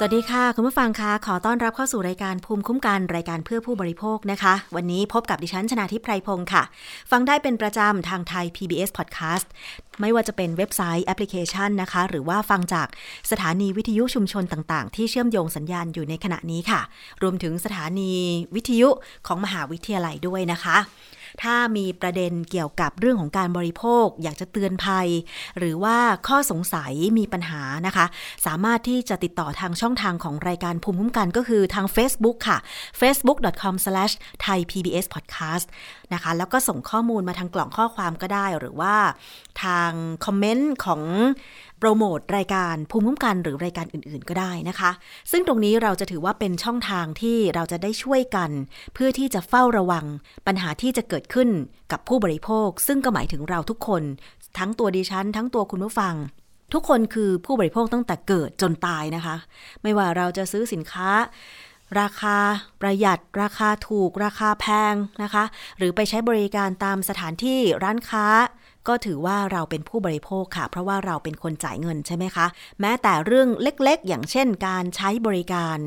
สวัสดีค่ะ คุณผู้ฟังคะขอต้อนรับเข้าสู่รายการภูมิคุ้มกันรายการเพื่อผู้บริโภคนะคะ วันนี้พบกับดิฉันชนาทิพไพรพงศ์ค่ะ ฟังได้เป็นประจำทางไทย PBS Podcast ไม่ว่าจะเป็นเว็บไซต์แอปพลิเคชันนะคะ หรือว่าฟังจากสถานีวิทยุชุมชนต่างๆ ที่เชื่อมโยงสัญญาณอยู่ในขณะนี้ค่ะ รวมถึงสถานีวิทยุของมหาวิทยาลัยด้วยนะคะ ถ้ามีประเด็นเกี่ยวกับเรื่องของการบริโภค อยากจะเตือนภัย หรือว่าข้อสงสัยมีปัญหานะคะ สามารถที่จะติดต่อทางช่องทางของรายการภูมิคุ้มกันก็คือทาง Facebook ค่ะ facebook.com/thaipbspodcast นะคะ แล้วก็ส่งข้อมูลมาทางกล่องข้อความก็ได้ หรือว่าทางคอมเมนต์ของโปรโมทรายการภูมิคุ้มกันหรือรายการอื่นๆ ก็ได้นะคะ ซึ่งตรงนี้เราจะถือว่าเป็นช่องทางที่เราจะได้ช่วยกัน เพื่อที่จะเฝ้าระวังปัญหาที่จะเกิดขึ้นกับผู้บริโภค ซึ่งก็หมายถึงเราทุกคน ทั้งตัวดิฉัน ทั้งตัวคุณผู้ฟัง ทุกคนคือผู้บริโภคตั้งแต่เกิดจนตายนะคะ ไม่ว่าเราจะซื้อสินค้า ราคาประหยัด ราคาถูก ราคาแพงนะคะ หรือไปใช้บริการตามสถานที่ร้านค้า ก็ถือว่าเราเป็นผู้บริโภคค่ะ เพราะว่าเราเป็นคนจ่ายเงินใช่ไหมคะ แม้แต่เรื่องเล็กๆ อย่างเช่น การใช้บริการ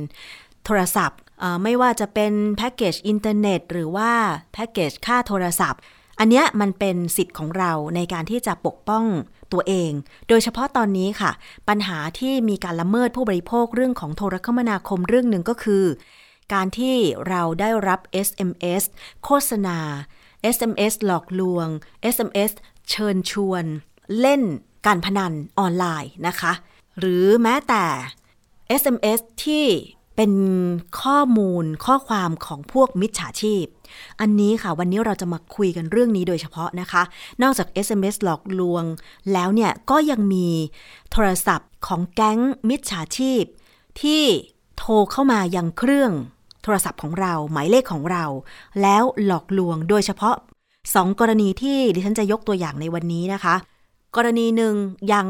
โทรศัพท์ไม่ว่าจะเป็นแพ็กเกจอินเทอร์เน็ต หรือว่าแพ็กเกจค่าโทรศัพท์ อันเนี้ยมันเป็นสิทธิ์ของเราในการที่จะปกป้องตัวเอง โดยเฉพาะตอนนี้ค่ะ ปัญหาที่มีการละเมิดผู้บริโภคเรื่องของโทรคมนาคมเรื่องหนึ่งก็คือ การที่เราได้รับ SMS โฆษณา SMS หลอกลวง SMS เชิญชวน เล่นการพนันออนไลน์นะคะ หรือแม้แต่ SMS ที่ เป็นข้อมูลข้อความของพวกมิจฉาชีพ อันนี้ค่ะวันนี้เราจะมาคุยกันเรื่องนี้โดยเฉพาะนะคะ นอกจาก SMS หลอกลวง แล้วเนี่ยก็ยังมีโทรศัพท์ของแก๊งมิจฉาชีพ ที่โทรเข้ามายังเครื่องโทรศัพท์ของเราหมายเลขของเรา แล้วหลอกลวงโดยเฉพาะสองกรณีที่ดิฉันจะยกตัวอย่างในวันนี้นะคะ กรณีหนึ่งยัง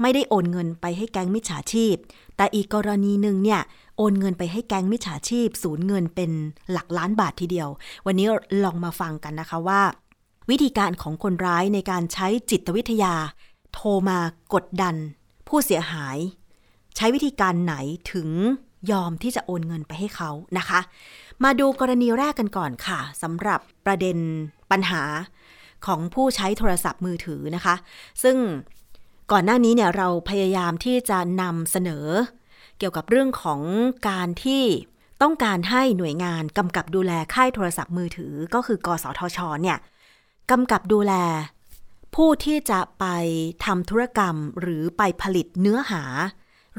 ไม่ได้โอนเงินไปให้แก๊งมิจฉาชีพ แต่อีกกรณีหนึ่งเนี่ย โอนเงินไปให้แก๊งมิจฉาชีพ สูญเงินเป็นหลักล้านบาททีเดียว วันนี้ลองมาฟังกันนะคะว่า วิธีการของคนร้ายในการใช้จิตวิทยา โทรมากดดัน ผู้เสียหาย ใช้วิธีการไหนถึงยอมที่จะโอนเงินไปให้เขานะคะ มาดูกรณีแรกกันก่อนค่ะสำหรับประเด็นปัญหาของผู้ใช้โทรศัพท์มือถือนะคะ ซึ่งก่อนหน้านี้เนี่ยเราพยายามที่จะนำเสนอ เกี่ยวกับเรื่องของการที่ต้องการให้หน่วยงานกำกับดูแลค่ายโทรศัพท์มือถือ ก็คือกสทชเนี่ยกำกับดูแล ผู้ที่จะไปทำธุรกรรมหรือไปผลิตเนื้อหา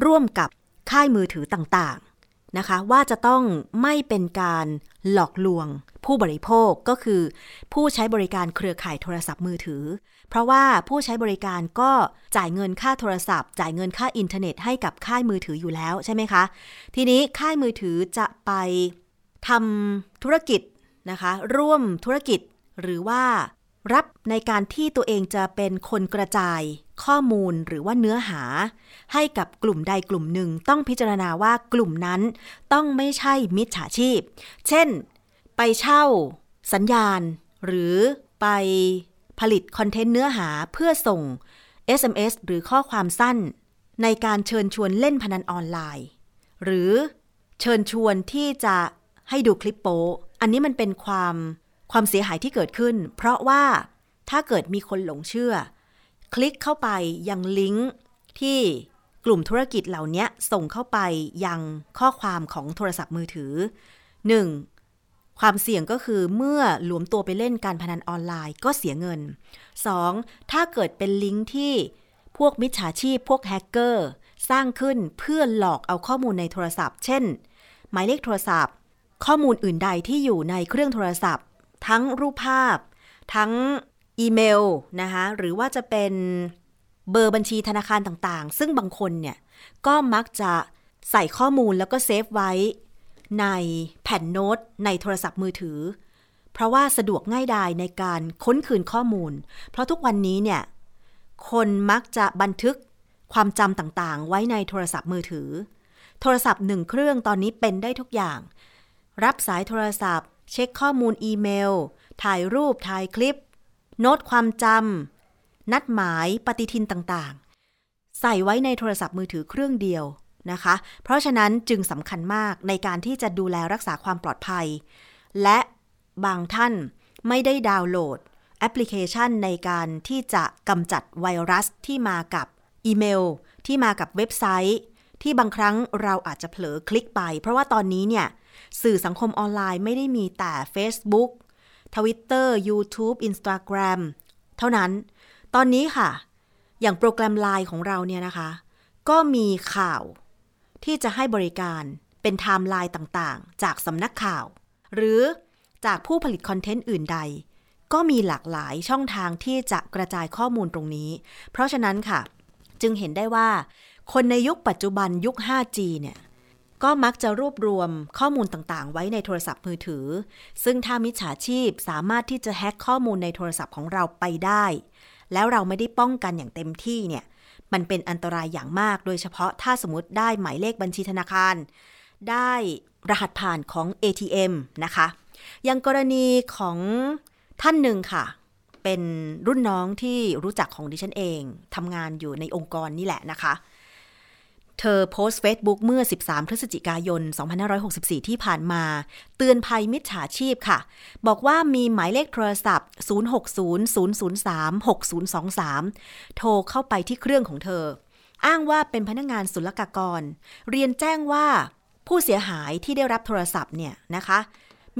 ร่วมกับค่ายมือถือต่างๆนะคะ ว่าจะต้องไม่เป็นการหลอกลวง ผู้บริโภคก็คือ ผู้ใช้บริการเครือข่ายโทรศัพท์มือถือ เพราะว่าผู้ใช้บริการก็จ่ายเงินค่าโทรศัพท์ จ่ายเงินค่าอินเทอร์เน็ตให้กับค่ายมือถืออยู่แล้วใช่ไหมคะ ทีนี้ค่ายมือถือจะไปทำธุรกิจนะคะ ร่วมธุรกิจหรือว่ารับในการที่ตัวเองจะเป็นคนกระจายข้อมูลหรือว่าเนื้อหา ให้กับกลุ่มใดกลุ่มหนึ่ง ต้องพิจารณาว่ากลุ่มนั้นต้องไม่ใช่มิจฉาชีพ เช่น ไปเช่า สัญญาณ หรือไป ผลิตคอนเทนต์เนื้อหาเพื่อส่ง SMS หรือข้อความสั้น ในการเชิญชวนเล่นพนันออนไลน์ หรือเชิญชวนที่จะให้ดูคลิปโป๊อันนี้มันเป็นความความเสียหายที่เกิดขึ้น เพราะว่าถ้าเกิดมีคนหลงเชื่อ คลิกเข้าไปยังลิงก์ที่กลุ่มธุรกิจเหล่านี้ส่งเข้าไปยังข้อความของโทรศัพท์มือถือ 1. ความเสี่ยงก็คือเมื่อหลวมตัวไปเล่นการพนันออนไลน์ก็เสียเงิน 2. ถ้าเกิดเป็นลิงก์ที่พวกมิจฉาชีพพวกแฮกเกอร์สร้างขึ้นเพื่อหลอกเอาข้อมูลในโทรศัพท์ เช่น หมายเลขโทรศัพท์ ข้อมูลอื่นใดที่อยู่ในเครื่องโทรศัพท์ ทั้งรูปภาพ ทั้งอีเมลนะคะหรือว่าจะเป็นเบอร์บัญชีธนาคารต่างๆ ซึ่งบางคนเนี่ยก็มักจะใส่ข้อมูลแล้วก็ save ไว้ ในแผ่นโน้ตในโทรศัพท์มือถือ เพราะว่าสะดวกง่ายดายในการค้นคืนข้อมูล เพราะทุกวันนี้เนี่ย คนมักจะบันทึกความจำต่างๆ ไว้ในโทรศัพท์มือถือ โทรศัพท์หนึ่งเครื่องตอนนี้เป็นได้ทุกอย่าง รับสายโทรศัพท์ เช็คข้อมูลอีเมล ถ่ายรูปถ่ายคลิป โน้ตความจำนัดหมายปฏิทินต่างๆ ใส่ไว้ในโทรศัพท์มือถือเครื่องเดียว นะคะ เพราะฉะนั้นจึงสำคัญมากในการที่จะดูแลรักษาความปลอดภัย และบางท่านไม่ได้ดาวน์โหลดแอปพลิเคชันในการที่จะกำจัดไวรัสที่มากับอีเมล ที่มากับเว็บไซต์ ที่บางครั้งเราอาจจะเผลอคลิกไป เพราะว่าตอนนี้เนี่ย สื่อสังคมออนไลน์ไม่ได้มีแต่ Facebook Twitter YouTube Instagram เท่านั้น ตอนนี้ค่ะ อย่างโปรแกรมไลน์ของเราเนี่ยนะคะ ก็มีข่าว ที่จะให้บริการเป็นไทม์ไลน์ต่างๆ จากสำนักข่าว หรือจากผู้ผลิตคอนเทนต์อื่นใด ก็มีหลากหลายช่องทางที่จะกระจายข้อมูลตรงนี้ เพราะฉะนั้นค่ะ จึงเห็นได้ว่า คนในยุคปัจจุบันยุค 5G เนี่ยก็มักจะรวบรวมข้อมูลต่างๆ ไว้ในโทรศัพท์มือถือ ซึ่งถ้ามิจฉาชีพสามารถที่จะแฮ็กข้อมูลในโทรศัพท์ของเราไปได้ แล้วเราไม่ได้ป้องกันอย่างเต็มที่เนี่ย มันเป็นอันตรายอย่างมาก โดยเฉพาะถ้าสมมติได้หมายเลขบัญชีธนาคาร ได้รหัสผ่านของ ATM นะคะ อย่างกรณีของท่านหนึ่งค่ะ เป็นรุ่นน้องที่รู้จักของดิฉันเองทำงานอยู่ในองค์กรนี่แหละนะคะเเธอโพสต์ Facebook เมื่อ 13 พฤศจิกายน 2564 ที่ผ่านมา เตือนภัยมิจฉาชีพค่ะ บอกว่ามีหมายเลขโทรศัพท์ 0600036023 โทรเข้าไปที่เครื่องของเธอ อ้างว่าเป็นพนักงานศุลกากร เรียนแจ้งว่าผู้เสียหายที่ได้รับโทรศัพท์เนี่ยนะคะ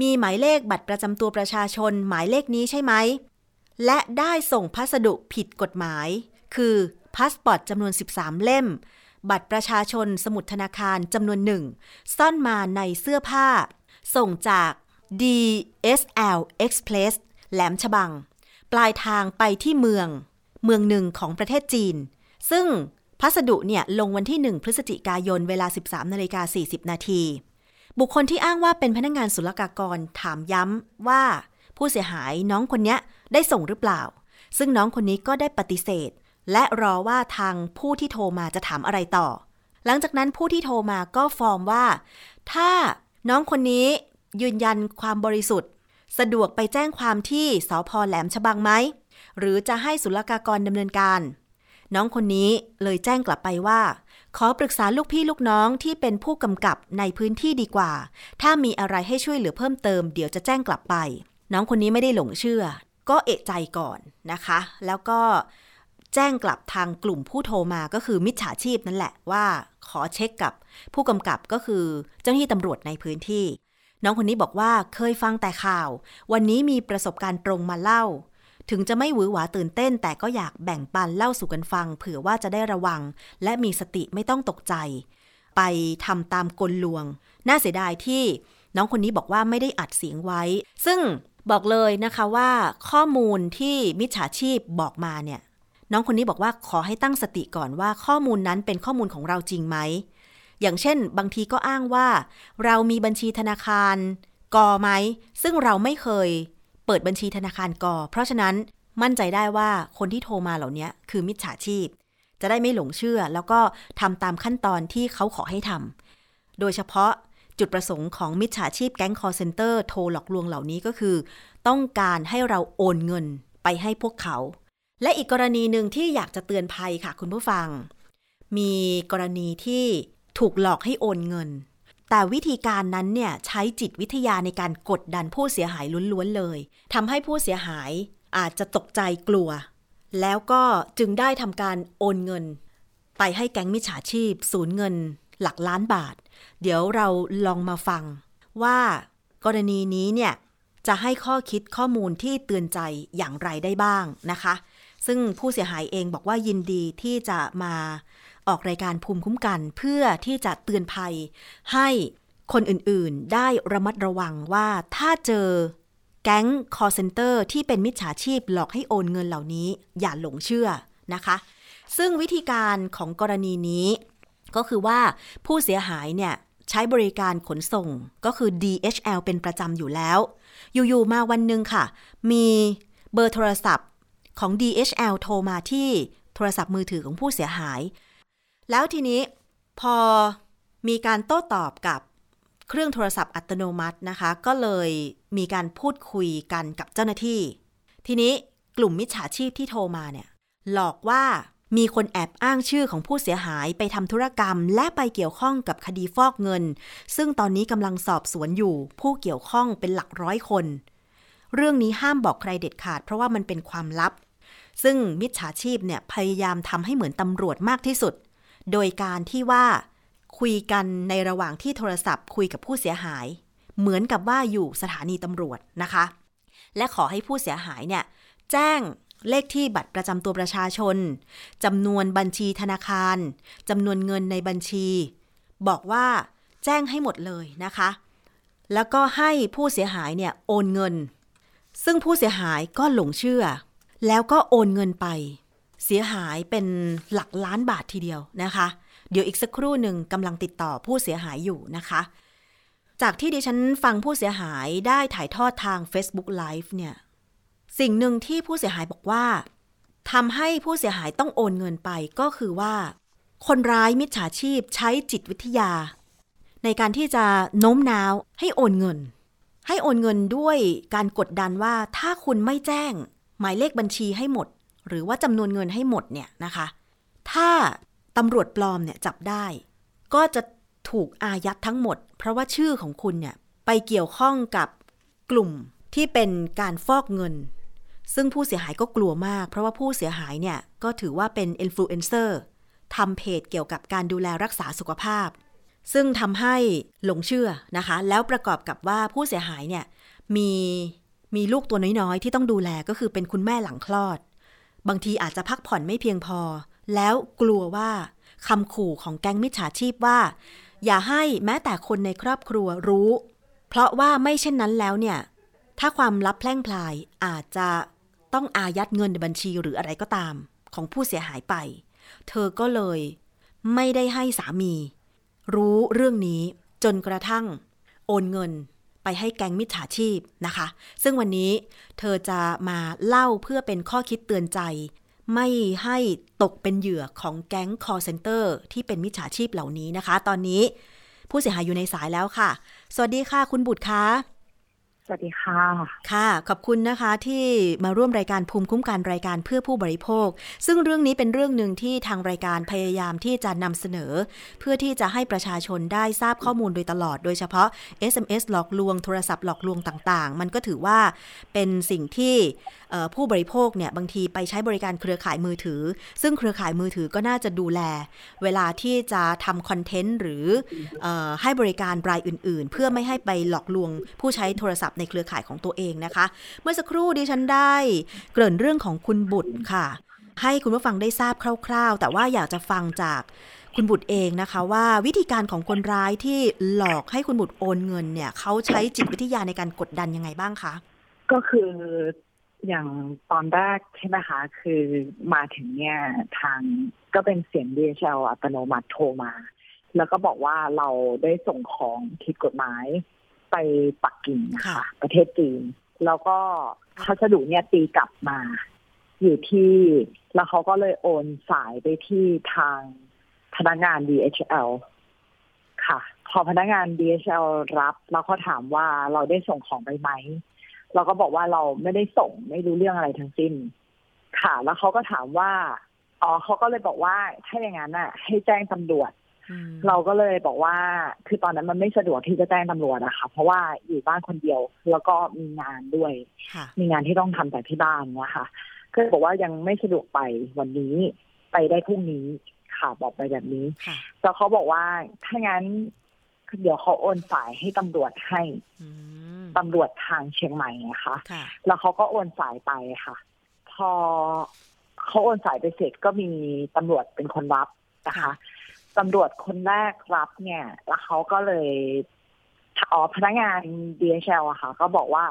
มีหมายเลขบัตรประจำตัวประชาชนหมายเลขนี้ใช่ไหม และได้ส่งพัสดุผิดกฎหมาย คือพาสปอร์ตจำนวน 13 เล่ม บัตรประชาชนสมุดธนาคารจำนวนหนึ่ง ซ่อนมาในเสื้อผ้า ส่งจาก DSL Express แหลมฉบัง ปลายทางไปที่เมือง เมืองหนึ่งของประเทศจีน ซึ่งพัสดุเนี่ยลงวันที่ 1 พฤศจิกายนเวลา 13นาฬิกา40 นาที บุคคลที่อ้างว่าเป็นพนักงงานศุลกากรถามย้ำว่า ผู้เสียหายน้องคนนี้ได้ส่งหรือเปล่า ซึ่งน้องคนนี้ก็ได้ปฏิเสธ และรอว่าทางผู้ที่โทรมาจะถามอะไรต่อ หลังจากนั้นผู้ที่โทรมาก็ฟอร์มว่า ถ้าน้องคนนี้ยืนยันความบริสุทธิ์ สะดวกไปแจ้งความที่สพแหลมฉบังไหม หรือจะให้ศุลกากรดำเนินการ น้องคนนี้เลยแจ้งกลับไปว่า ขอปรึกษาลูกพี่ลูกน้องที่เป็นผู้กำกับในพื้นที่ดีกว่า ถ้ามีอะไรให้ช่วยเหลือเพิ่มเติมเดี๋ยวจะแจ้งกลับไป น้องคนนี้ไม่ได้หลงเชื่อ ก็เอะใจก่อนนะคะ แล้วก็ แจ้งกลับทางกลุ่มผู้โทรมาก็คือมิจฉาชีพนั่นแหละว่าขอเช็คกับผู้กำกับก็คือเจ้าหน้าที่ตำรวจในพื้นที่ น้องคนนี้บอกว่าเคยฟังแต่ข่าว วันนี้มีประสบการณ์ตรงมาเล่า ถึงจะไม่หวือหวาตื่นเต้น แต่ก็อยากแบ่งปันเล่าสู่กันฟัง เผื่อว่าจะได้ระวัง และมีสติไม่ต้องตกใจ ไปทำตามกลลวง น่าเสียดายที่น้องคนนี้บอกว่าไม่ได้อัดเสียงไว้ ซึ่งบอกเลยนะคะว่าข้อมูลที่มิจฉาชีพบอกมาเนี่ย น้องคนนี้บอกว่าขอให้ตั้งสติก่อนว่าข้อมูลนั้นเป็นข้อมูลของเราจริงไหม อย่างเช่น บางทีก็อ้างว่า เรามีบัญชีธนาคาร กอไหม ซึ่งเราไม่เคย เปิดบัญชีธนาคารกอ เพราะฉะนั้นมั่นใจได้ว่าคนที่โทรมาเหล่านี้คือมิจฉาชีพ จะได้ไม่หลงเชื่อ แล้วก็ทำตามขั้นตอนที่เขาขอให้ทำโดยเฉพาะจุดประสงค์ของมิจฉาชีพแก๊งคอลเซ็นเตอร์โทรหลอกลวงเหล่านี้ก็คือ ต้องการให้เราโอนเงินไปให้พวกเขา และอีกกรณีหนึ่งที่อยากจะเตือนภัยค่ะคุณผู้ฟัง มีกรณีที่ถูกหลอกให้โอนเงิน แต่วิธีการนั้นเนี่ยใช้จิตวิทยาในการกดดันผู้เสียหายล้วนๆเลยทำให้ผู้เสียหายอาจจะตกใจกลัว แล้วก็จึงได้ทำการโอนเงิน ไปให้แก๊งมิจฉาชีพ สูญเงิน หลักล้านบาท เดี๋ยวเราลองมาฟัง ว่ากรณีนี้เนี่ยจะให้ข้อคิดข้อมูลที่เตือนใจอย่างไรได้บ้างนะคะ ซึ่งผู้เสียหายเองบอกว่ายินดีที่จะมาออกรายการภูมิคุ้มกัน เพื่อที่จะเตือนภัยให้คนอื่นๆ ได้ระมัดระวังว่าถ้าเจอแก๊งคอลเซ็นเตอร์ที่เป็นมิจฉาชีพหลอกให้โอนเงินเหล่านี้ อย่าหลงเชื่อนะคะ ซึ่งวิธีการของกรณีนี้ ก็คือว่าผู้เสียหายเนี่ยใช้บริการขนส่งก็คือ DHL เป็นประจำอยู่แล้ว อยู่ ๆ มาวันหนึ่งค่ะ มีเบอร์โทรศัพท์ ของ DHL โทรมาที่โทรศัพท์มือถือของผู้เสียหาย แล้วทีนี้พอมีการโต้ตอบกับเครื่องโทรศัพท์อัตโนมัตินะคะ ก็เลยมีการพูดคุยกันกับเจ้าหน้าที่ ทีนี้กลุ่มมิจฉาชีพที่โทรมาเนี่ย หลอกว่ามีคนแอบอ้างชื่อของผู้เสียหายไปทำธุรกรรม และไปเกี่ยวข้องกับคดีฟอกเงิน ซึ่งตอนนี้กำลังสอบสวนอยู่ ผู้เกี่ยวข้องเป็นหลักร้อยคน เรื่องนี้ห้ามบอกใครเด็ดขาด เพราะว่ามันเป็นความลับ ซึ่งมิจฉาชีพเนี่ยพยายามทำให้เหมือนตำรวจมากที่สุด โดยการที่ว่าคุยกันในระหว่างที่โทรศัพท์ คุยกับผู้เสียหาย เหมือนกับว่าอยู่สถานีตำรวจนะคะ และขอให้ผู้เสียหายเนี่ยแจ้งเลขที่บัตรประจำตัวประชาชนจำนวนบัญชีธนาคารจำนวนเงินในบัญชี บอกว่าแจ้งให้หมดเลยนะคะ แล้วก็ให้ผู้เสียหายเนี่ยโอนเงิน ซึ่งผู้เสียหายก็หลงเชื่อ แล้วก็โอนเงินไป เสียหายเป็นหลักล้านบาททีเดียวนะคะ เดี๋ยวอีกสักครู่หนึ่งกำลังติดต่อผู้เสียหายอยู่นะคะ จากที่ดิฉันฟังผู้เสียหายได้ถ่ายทอดทาง Facebook Live เนี่ย สิ่งหนึ่งที่ผู้เสียหายบอกว่าทำให้ผู้เสียหายต้องโอนเงินไปก็คือว่า คนร้ายมิจฉาชีพใช้จิตวิทยา ในการที่จะโน้มน้าวให้โอนเงิน ให้โอนเงินด้วยการกดดันว่าถ้าคุณไม่แจ้ง หมายเลขบัญชีให้หมด หรือว่าจำนวนเงินให้หมดเนี่ยนะคะ ถ้าตำรวจปลอมเนี่ยจับได้ ก็จะถูกอายัดทั้งหมด เพราะว่าชื่อของคุณเนี่ยไปเกี่ยวข้องกับกลุ่มที่เป็นการฟอกเงิน ซึ่งผู้เสียหายก็กลัวมาก เพราะว่าผู้เสียหายเนี่ยก็ถือว่าเป็นอินฟลูเอนเซอร์ทำเพจเกี่ยวกับการดูแลรักษาสุขภาพ ซึ่งทำให้หลงเชื่อนะคะ แล้วประกอบกับว่าผู้เสียหายเนี่ยมี มีลูกตัวน้อยๆ ที่ต้องดูแลก็คือเป็นคุณแม่หลังคลอด บางทีอาจจะพักผ่อนไม่เพียงพอ แล้วกลัวว่าคำขู่ของแก๊งมิจฉาชีพว่า อย่าให้แม้แต่คนในครอบครัวรู้ เพราะว่าไม่เช่นนั้นแล้วเนี่ย ถ้าความลับแพร่งพลายอาจจะต้องอายัดเงินในบัญชีหรืออะไรก็ตาม ของผู้เสียหายไป เธอก็เลย ไม่ได้ให้สามี รู้เรื่องนี้จนกระทั่ง โอนเงิน ไปให้แก๊งมิจฉาชีพนะคะ ซึ่งวันนี้เธอจะมาเล่าเพื่อเป็นข้อคิดเตือนใจ ไม่ให้ตกเป็นเหยื่อของแก๊งคอร์เซนเตอร์ที่เป็นมิจฉาชีพเหล่านี้นะคะ ตอนนี้ผู้เสียหายอยู่ในสายแล้วค่ะ สวัสดีค่ะ คุณบุตรคะ วัสดีค่ะ ค่ะ ขอบคุณนะคะที่มาร่วมรายการภูมิคุ้มกันรายการเพื่อผู้บริโภค ซึ่งเรื่องนี้เป็นเรื่องหนึ่งที่ทางรายการพยายามที่จะนำเสนอ เพื่อที่จะให้ประชาชนได้ทราบข้อมูลโดยตลอด โดยเฉพาะ SMS หลอกลวง โทรศัพท์หลอกลวงต่างๆ มันก็ถือว่าเป็นสิ่งที่ผู้บริโภคเนี่ยบางทีไปใช้บริการเครือข่ายมือถือ ซึ่งเครือข่ายมือถือก็น่าจะดูแล เวลาที่จะทำคอนเทนต์หรือออให้บริการรายอื่น ๆ เพื่อไม่ให้ไปหลอกลวงผู้ใช้โทรศัพท์ในเครือข่ายของตัวเองนะคะ เมื่อสักครู่ดิฉันได้เกริ่นเรื่องของคุณบุตรค่ะ ให้คุณผู้ฟังได้ทราบคร่าวๆ แต่ว่าอยากจะฟังจากคุณบุตรเองนะคะว่าวิธีการของคนร้ายที่หลอกให้คุณบุตรโอนเงินเนี่ยเขาใช้จิตวิทยาในการกดดันยังไงบ้างคะ ก็คืออย่างตอนแรกใช่ไหมคะ คือมาถึงเนี่ยทางก็เป็นเสียง DHL อัตโนมัติโทรมา แล้วก็บอกว่าเราได้ส่งของผิดกฎหมาย ไปปักกิ่งนะคะค่ะ ประเทศจีน แล้วก็พัสดุเนี่ยตีกลับมา อยู่ที่แล้วเขาก็เลยโอนสายไปที่ทางพนักงาน DHL ค่ะ พอพนักงาน DHL รับ แล้วเขาถามว่าเราได้ส่งของไปไหม เราก็บอกว่าเราไม่ได้ส่งไม่รู้เรื่องอะไรทั้งสิ้น ค่ะ แล้วเขาก็ถามว่าอ๋อเขาก็เลยบอกว่าถ้าอย่างนั้นน่ะ ให้แจ้งตำรวจอืม เราก็เลยบอกว่า คือตอนนั้นมันไม่สะดวกที่จะแจ้งตำรวจอะค่ะเพราะว่าอยู่บ้านคนเดียวแล้วก็มีงานด้วยค่ะมีงานที่ต้องทำแต่ที่บ้านเนี่ยค่ะก็เลยบอกว่ายังไม่สะดวกไปวันนี้ไปได้พรุ่งนี้ค่ะบอกไปแบบนี้ค่ะแล้วเขาบอกว่าถ้างั้นเดี๋ยวเขาโอนสายให้ตำรวจให้อืมตำรวจทางเชียงใหม่นะคะค่ะแล้วเขาก็โอนสายไปค่ะ พอเขาโอนสายไปเสร็จก็มีตำรวจเป็นคนรับนะคะค่ะ ตำรวจคนแรกรับเนี่ย แล้วเขาก็เลยอ๋อพนักงาน DHL อะค่ะ ก็บอกว่า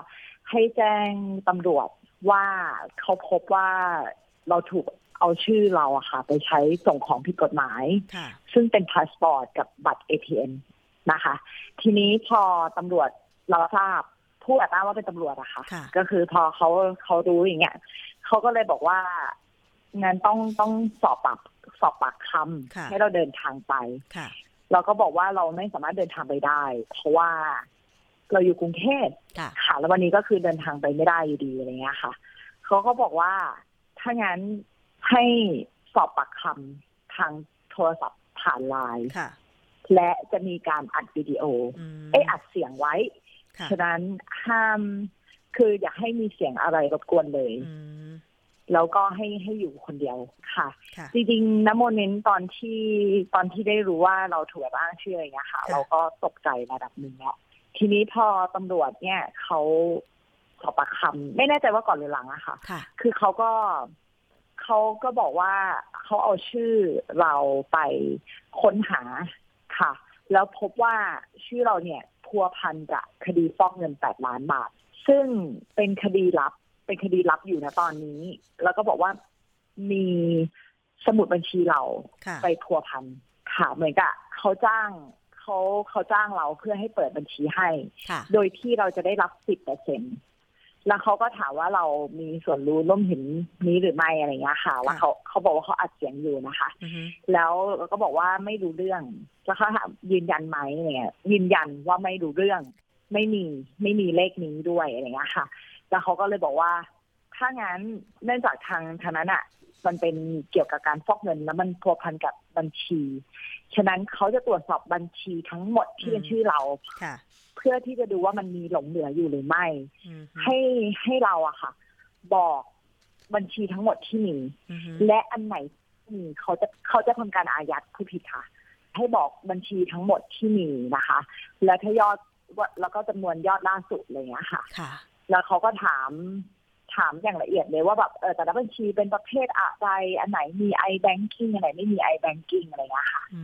ให้แจ้งตำรวจว่าเขาพบว่าเราถูกเอาชื่อเราอะค่ะ ไปใช้ส่งของผิดกฎหมายค่ะซึ่งเป็นพาสปอร์ตกับบัตร ATM นะคะ ทีนี้พอตำรวจเราทราบผู้แอบอ้างว่าเป็นตำรวจอะค่ะค่ะ ก็คือพอเขาเขารู้อย่างเงี้ยเขาก็เลยบอกว่างั้นต้องต้องสอบปาก สอบปากคค่ะำให้เราเดินทางไปค่ะเราก็บอกว่าเราไม่สามารถเดินทางไปได้ เพราะว่าเราอยู่กรุงเทพค่ะค่ะ แล้ววันนี้ก็คือเดินทางไปไม่ได้อยู่ดีอะไรเงี้ยค่ะเขาก็บอกว่าถ้างั้นให้สอบปากคำทางโทรศัพท์ผ่านไลน์ค่ะและจะมีการอัดวิดีโออืมเอ้ยอัดเสียงไว้ค่ะฉะนั้นห้ามคืออย่าให้มีเสียงอะไรรบกวนเลยอืม แล้วก็ให้ให้อยู่คนเดียวค่ะค่ะจริงๆน้ำโมเน้นตอนที่ตอนที่ได้รู้ว่าเราถูกอ้างชื่ออย่างเงี้ยค่ะค่ะ เราก็ตกใจระดับหนึ่งแหละทีนี้พอตำรวจเนี่ยเขาสอบปากคำไม่แน่ใจว่าก่อนหรือหลังอะค่ะค่ะ คือเขาก็เขาก็บอกว่าเขาเอาชื่อเราไปค้นหาค่ะ แล้วพบว่าชื่อเราเนี่ยพัวพันกับคดีฟอกเงินแปดล้านบาท ซึ่งเป็นคดีลับ เป็นคดีลับอยู่นะตอนนี้ แล้วก็บอกว่ามีสมุดบัญชีเราค่ะไปพัวพันค่ะเหมือนกับเขาจ้างเขาเขาจ้างเราเพื่อให้เปิดบัญชีให้ค่ะโดยที่เราจะได้รับสิบเปอร์เซ็นแล้วเขาก็ถามว่าเรามีส่วนรู้ร่วมเห็นนี้หรือไม่อะไรเงี้ยค่ะว่าเขาเขาบอกว่าเขาอัดเสียงอยู่นะคะอือฮึแล้วเราก็บอกว่าไม่รู้เรื่อง แล้วเขาถามยืนยันไหมอะไรเนี่ยยืนยันว่าไม่รู้เรื่อง ไม่มีไม่มีเลขนี้ด้วยอะไรเงี้ยค่ะ แล้วเขาก็เลยบอกว่า ถ้างั้นเนื่องจากทางทางนั้นอะ มันเป็นเกี่ยวกับการฟอกเงิน แล้วมันพัวพันกับบัญชี ฉะนั้นเขาจะตรวจสอบบัญชีทั้งหมดที่เป็นชื่อเราค่ะเพื่อที่จะดูว่ามันมีหลงเหลืออยู่หรือไม่อืมให้ให้เราอะค่ะ บอกบัญชีทั้งหมดที่มีอือฮึและอันไหนที่มีเขาจะเขาจะทำการอายัดผู้ผิดค่ะ ให้บอกบัญชีทั้งหมดที่มีนะคะ และถ้ายอดว่าแล้วก็จำนวนยอดล่าสุดอะไรเงี้ยค่ะค่ะ แล้วเขาก็ถามถามอย่างละเอียดเลยว่าแบบเออแต่ละบัญชีเป็นประเภทอะไรอันไหนมี i banking อันไหนไม่มี i banking อะไรเงี้ยค่ะอื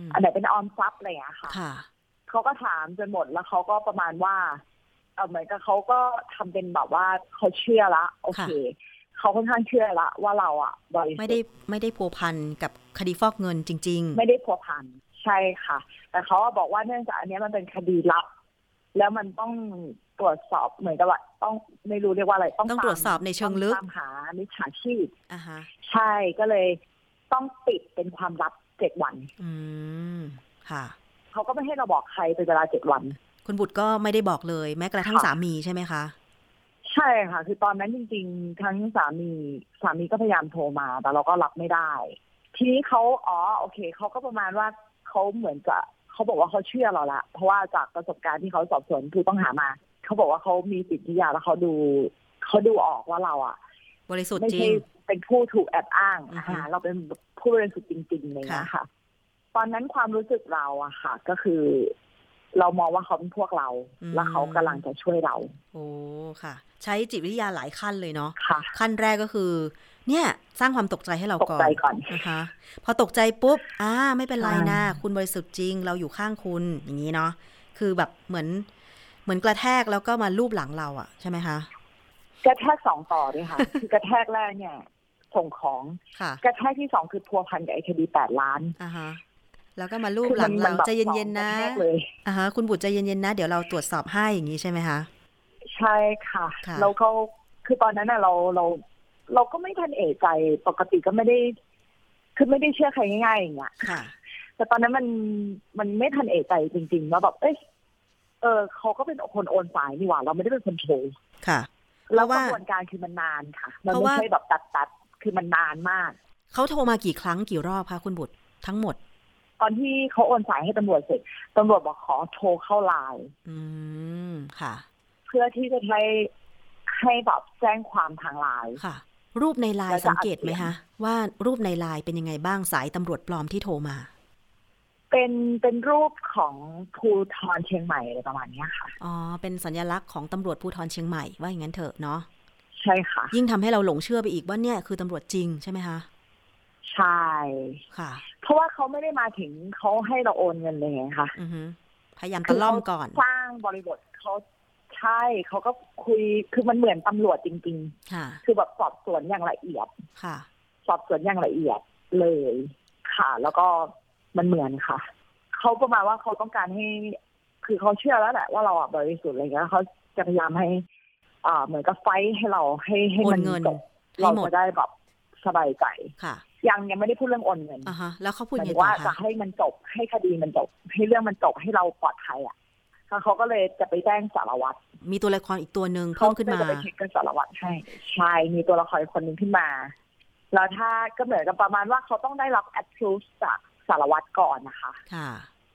มอันไหนเป็นออมทรัพย์อะไรเงี้ยค่ะค่ะเขาก็ถามจนหมดแล้วเขาก็ประมาณว่าเออเหมือนกับเขาก็ทำเป็นแบบว่าเขาเชื่อละ โอเคเขาค่อนข้างเชื่อละ ว่าเราอะบริสุทธิ์ไม่ได้ไม่ได้พัวพันกับคดีฟอกเงินจริงไม่ได้พัวพันใช่ค่ะ แต่เขาบอกว่าเนื่องจากอันเนี้ยมันเป็นคดีลับ แล้วมันต้องตรวจสอบเหมือนกับว่าต้องไม่รู้เรียกว่าอะไรต้องต้องตรวจสอบในเชิงลึกตามหามิจฉาชีพๆอ่าฮะใช่ก็เลยต้องปิดเป็นความลับเจ็ดวัน อืมค่ะเขาก็ไม่ให้เราบอกใครเป็นเวลาเจ็ดวัน คุณบุตรก็ไม่ได้บอกเลย แม้กระทั่งค่ะสามีใช่ไหมคะใช่ค่ะ คือตอนนั้นจริง ๆ ทั้งสามีสามีก็พยายามโทรมา แต่เราก็รับไม่ได้ ทีนี้เขาอ๋อ โอเคเขาก็ประมาณว่าเขาเหมือนจะ เขาบอกว่าเขาเชื่อเราละ เพราะว่าจากประสบการณ์ที่เขาสอบสวนผู้ต้องหามา เขาบอกว่าเขามีจิตวิทยาแล้วเขาดูเขาดูออกว่าเราอะบริสุทธิ์ไม่จริใช่งเป็นผู้ถูกแอบอ้างอือฮึอ่าเราเป็นผู้บริสุทธิ์จริงๆเลยนะค่ะค่ะตอนนั้นความรู้สึกเราอะค่ะ ก็คือ เรามองว่าเขาเป็นพวกเรา และเขากำลังจะช่วยเรา โอ้ค่ะ ใช้จิตวิทยาหลายขั้นเลยเนาะค่ะขั้นแรกก็คือ เนี่ย สร้างความตกใจให้เราตกก่อนใจก่อนนะคะพอตกใจปุ๊บอ่าไม่เป็นไรใช่นะคุณบริสุทธิ์จริง เราอยู่ข้างคุณอย่างนี้เนาะคือแบบเหมือน เหมือนกระแทกแล้วก็มาลูบหลังเราอะใช่ไหมคะกระแทกสองต่อด้วยค่ะคือกระแทกแรกเนี่ย ส่งของค่ะกระแทกที่สองคือพัวพันกับไอคดีแปดล้านอ่าฮะแล้วก็มาลูบคือหลังเราแบบใจเย็นๆนะสองกระแทกเลยอ่าฮะคุณบุตรใจเย็นๆนะ เดี๋ยวเราตรวจสอบให้อย่างนี้ใช่ไหมคะ ใช่ค่ะค่ะแล้วเขาคือตอนนั้นน่ะเราเรา เราก็ไม่ทันเอะใจปกติก็ไม่ได้ คือไม่ได้เชื่อใครง่ายๆอย่างเงี้ยค่ะแต่ตอนนั้นมันมันไม่ทันเอะใจจริงๆว่าแบบเอ้ยเออเขาก็เป็นคนโอนสายนี่หว่า เราไม่ได้เป็นคนโทรค่ะ แล้วเพราะกว่าระบวนการคือมันนานค่ะ มันเพราะไม่ว่าใช่แบบตัดตัดๆคือมันนานมาก เขาโทรมากี่ครั้งกี่รอบคะคุณบุตรทั้งหมด ตอนที่เขาโอนสายให้ตำรวจเสร็จตำรวจบอกขอโทรเข้าไลน์อืมค่ะ เพื่อที่จะให้ให้แบบแจ้งความทางไลน์ค่ะ รูปในไลแล้น์วจะสังเกตไหมอัดเสียงคะว่ารูปในไลน์เป็นยังไงบ้างสายตำรวจปลอมที่โทรมา เป็นเป็นรูปของภูทรเชียงใหม่อะไรประมาณเนี้ยค่ะอ๋อเป็นสัญลักษณ์ของตำรวจภูธรเชียงใหม่ว่าอย่างนั้นเถอะเนาะใช่ค่ะ ยิ่งทำให้เราหลงเชื่อไปอีกว่าเนี่ยคือตำรวจจริงใช่ไหมคะใช่ค่ะ เพราะว่าเขาไม่ได้มาถึงเขาให้เราโอนเงินเลยไงคะอือฮึพยายามตะล่อมก่อน สร้างบริบทเขา ใช่เขาก็คุยคือมันเหมือนตำรวจจริงค่ะๆคือแบบสอบสวนอย่างละเอียดค่ะ สอบสวนอย่างละเอียดเลย ค่ะ แล้วก็มันเหมือนค่ะเขาประมาณว่าเขาต้องการให้ คือเขาเชื่อแล้วแหละว่าเราอะบริสุทธิ์อะไรเงี้ยเขาจะพยายามให้ อ่าเหมือนกับไฟท์ให้เราให้ให้มันโอนเงินจบให้เราหมดจะได้แบบสบายใจค่ะ ยังยังไม่ได้พูดเรื่องโอนเงินอ่าฮะแล้วเขาพูดหยัมางยไงถึงต่ว่าอจะคะให้มันจบให้คดีมันจบ ให้เรื่องมันจบให้เราปลอดภัยอะแล้ว เขาก็เลยจะไปแจ้งสารวัตรมีตัวละครอีกตัวหนึ่งเขาเพิ่มขึ้นก็มาจะไปเช็คกับสารวัตรให้ใช่มีตัวละครคนหนึ่งขึ้นมา แล้วถ้าก็เหมือนกับประมาณว่าเขาต้องได้รับ approve จากสารวัตรก่อนนะคะ ค่ะ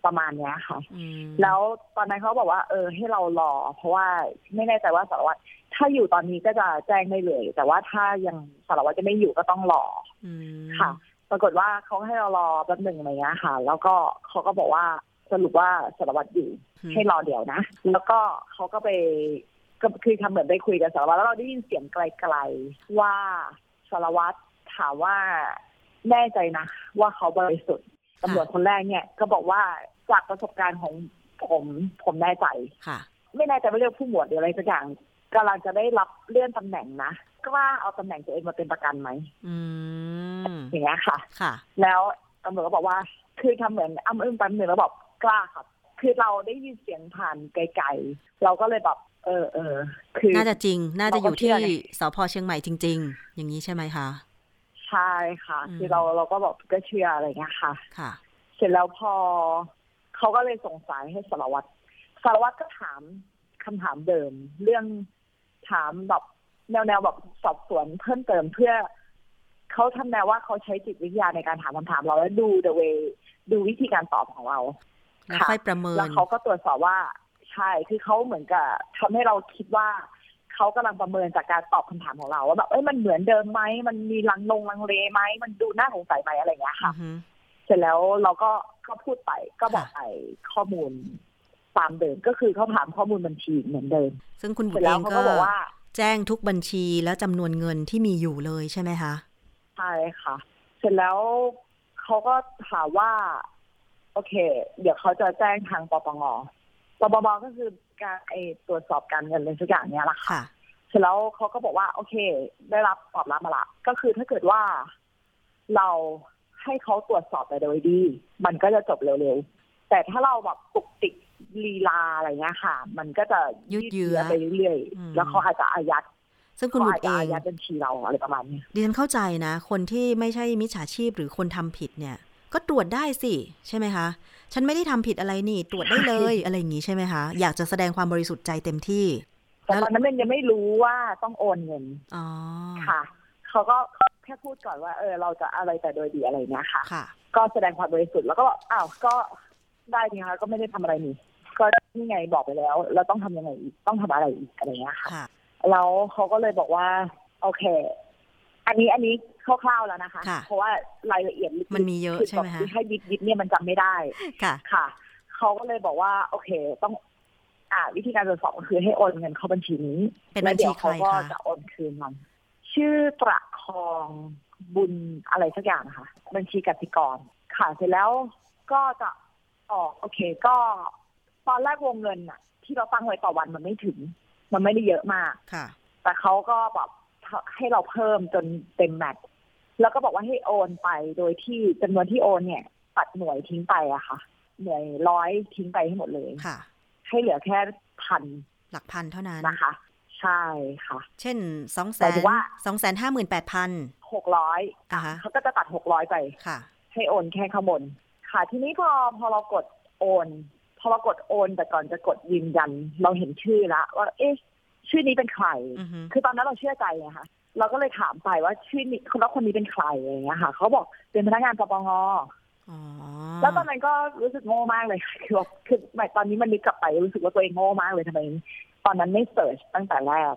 ประมาณเนี้ยค่ะอืมแล้วตอนนั้นเขาบอกว่า เออ ให้เรารอ เพราะว่าไม่แน่ใจว่าสารวัตรถ้าอยู่ตอนนี้ก็จะแจ้งได้เลย แต่ว่าถ้ายังสารวัตรจะไม่อยู่ก็ต้องรออืมค่ะ ปรากฏว่าเขาให้เรารอแป๊บหนึ่งอะไรเงี้ยค่ะ แล้วก็เขาก็บอกว่า สรุปว่าสารวัตรอยู่ให้รอเดี๋ยวนะ แล้วก็เขาก็ไปก็คือทำเหมือนไปคุยกับสารวัตรแล้วเราได้ยินเสียงไกลๆว่าสารวัตรถามว่าแน่ใจนะ ว่าเขาบริสุทธิ์ตำรวจคนแรกเนี่ย ก็บอกว่าจากประสบการณ์ของผมผมแน่ใจค่ะ ไม่แน่ใจว่าเรียกผู้หมวดหรืออะไรสักอย่างกำลังจะได้รับเลื่อนตำแหน่งนะกล้าเอาตำแหน่งตัวเองมาเป็นประกันไหมอืมอย่างเงี้ยค่ะ ค่ะ แล้วตำรวจก็บอกว่าคือทำเหมือนอ้ำอึ้งแป๊บหนึ่งแล้วบอก กล้าครับ คือเราได้ยินเสียงผ่านไกลๆ เราก็เลยแบบ เออเออคือ น่าจะจริง น่าจะอยู่เราก็เชื่ที่อไงสพเชียงใหม่จริง ๆ อย่างนี้ใช่ไหมคะ ใช่ค่ะอืมคือเราเราก็บอกก็เชื่ออะไรเงี้ยค่ะ ค่ะ เสร็จแล้วพอเขาก็เลยส่งสายให้สารวัตร สารวัตรก็ถามคำถามเดิม เรื่องถามแบบแนวแนวแบบสอบสวนเพิ่มเติมเพื่อเขาทำแนวว่าเขาใช้จิตวิทยาในการถามคำถามเราแล้วดู the way ดูวิธีการตอบของเรา แล้วค่ะค่อยประเมินแล้วเขาก็ตรวจสอบว่าใช่คือเขาเหมือนกับทำให้เราคิดว่าเขากำลังประเมินจากการตอบคำถามของเราว่าแบบเอ้ยมันเหมือนเดิมไหมมันมีลังลงลังเลไหมมันดูน่าสงสัยไหมอะไรอย่างเงี้ยค่ะอือฮึเสร็จแล้วเราก็ก็พูดไปก็บอกค่ะไปข้อมูลตามเดิมก็คือเขาถามข้อมูลบัญชีเหมือนเดิม ซึ่งคุณเสบุร็ตจรเอแล้วงเขาก็ก็บอกว่า แจ้งทุกบัญชีแล้วจำนวนเงินที่มีอยู่เลยใช่ไหมคะใช่ค่ะ เสร็จแล้วเขาก็ถามว่า โอเค เดี๋ยวเขาจะแจ้งทางปปงปปงก็คือการไอตรวจสอบการเงินอะไรสักอย่างเนี้ยแหละค่ะค่ะเสร็จแล้วเขาก็บอกว่า โอเค ได้รับตอบรับมาละก็คือถ้าเกิดว่าเราให้เขาตรวจสอบแต่โดยดี มันก็จะจบเร็วๆ แต่ถ้าเราแบบตุกติกลีลาอะไรเงี้ยค่ะ มันก็จะยืดเยื้อไปเรื่อยอืมๆแล้วเขาอาจจะอายัด ซึ่งคุณเขาบุอาตจรเอจะงอายัดบัญชีเราอะไรประมาณเนี้ยดิฉันเข้าใจนะ คนที่ไม่ใช่มิจฉาชีพหรือคนทำผิดเนี่ย ก็ตรวจได้สิใช่ไหมคะ ฉันไม่ได้ทำผิดอะไรนี่ ตรวจได้เลยอะไรอย่างนี้ใช่ไหมคะ อยากจะแสดงความบริสุทธิ์ใจเต็มที่แต่แล้วตอนนั้นมันยังไม่รู้ว่าต้องโอนเงินอ๋อค่ะเขาก็แค่พูดก่อนว่าเออเราจะอะไรแต่โดยดีอะไรเงี้ยค่ะค่ะ ก็แสดงความบริสุทธิ์แล้วก็บอกอ้าวก็ได้นี่คะก็ไม่ได้ทำอะไรนี่ก็นี่ไงบอกไปแล้วแล้วต้องทำยังไงอีกต้องทำอะไรอีกอะไรเงี้ยค่ะค่ะแล้วเขาก็เลยบอกว่า โอเค อันนี้อันนี้ คร่าวๆแล้วนะคะค่ะเพราะว่ารายละเอียดลึกๆมันมีเยอะใช่ไหมคะอถ้ายิบยิบเนี่ยมันจำไม่ได้ค่ะค่ะเขาก็เลยบอกว่า โอเค ต้อง อ่า วิธีการตรวจสอบก็คือให้โอนเงินเข้าบัญชีนี้เป็นแล้บัวญเดี๋ชียวใครเขาก็คะจะโอนคืนมันชื่อประคองบุญอะไรสักอย่างค่ะบัญชีกสิกร ค่ะเสร็จแล้วก็จะออกโอเค ก็ตอนแรกวงเงินอะที่เราตั้งไว้ต่อวันมันไม่ถึง มันไม่ได้เยอะมากค่ะ แต่เขาก็แบบให้เราเพิ่มจนเต็มแม็กซ์ แล้วก็บอกว่าให้โอนไปโดยที่จำนวนที่โอนเนี่ยตัดหน่วยทิ้งไปอะค่ะ หน่วยร้อยทิ้งไปให้หมดเลยค่ะ ให้เหลือแค่พันหลักพันเท่านั้นนะคะ ใช่ค่ะ เช่นสองแสหมายนถึงว่าสองแสนห้าหมื่นแปดพันหกร้อยอ่าฮะเขาก็จะตัดหกร้อยไปค่ะ ให้โอนแค่ข้างบนค่ะ ทีนี้พอพอเรากดโอนพอเรากดโอน แต่ก่อนจะกดยืนยัน เราเห็นชื่อละว่าเอ๊ะชื่อนี้เป็นใครอือฮึคือตอนนั้นเราเชื่อใจไงคะ เราก็เลยถามไปว่าชื่อนี้คนแล้วคนนี้เป็นใครอะไรอย่างเงี้ยค่ะ เขาบอกเป็นพนักงานปปงอ๋อแล้วตอนนั้นก็รู้สึกโง่มากเลยคือแบบคือหมายตอนนี้มันนึกกลับไปรู้สึกว่าตัวเองโง่มากเลยทำไมตอนนั้นไม่ search ตั้งแต่แรก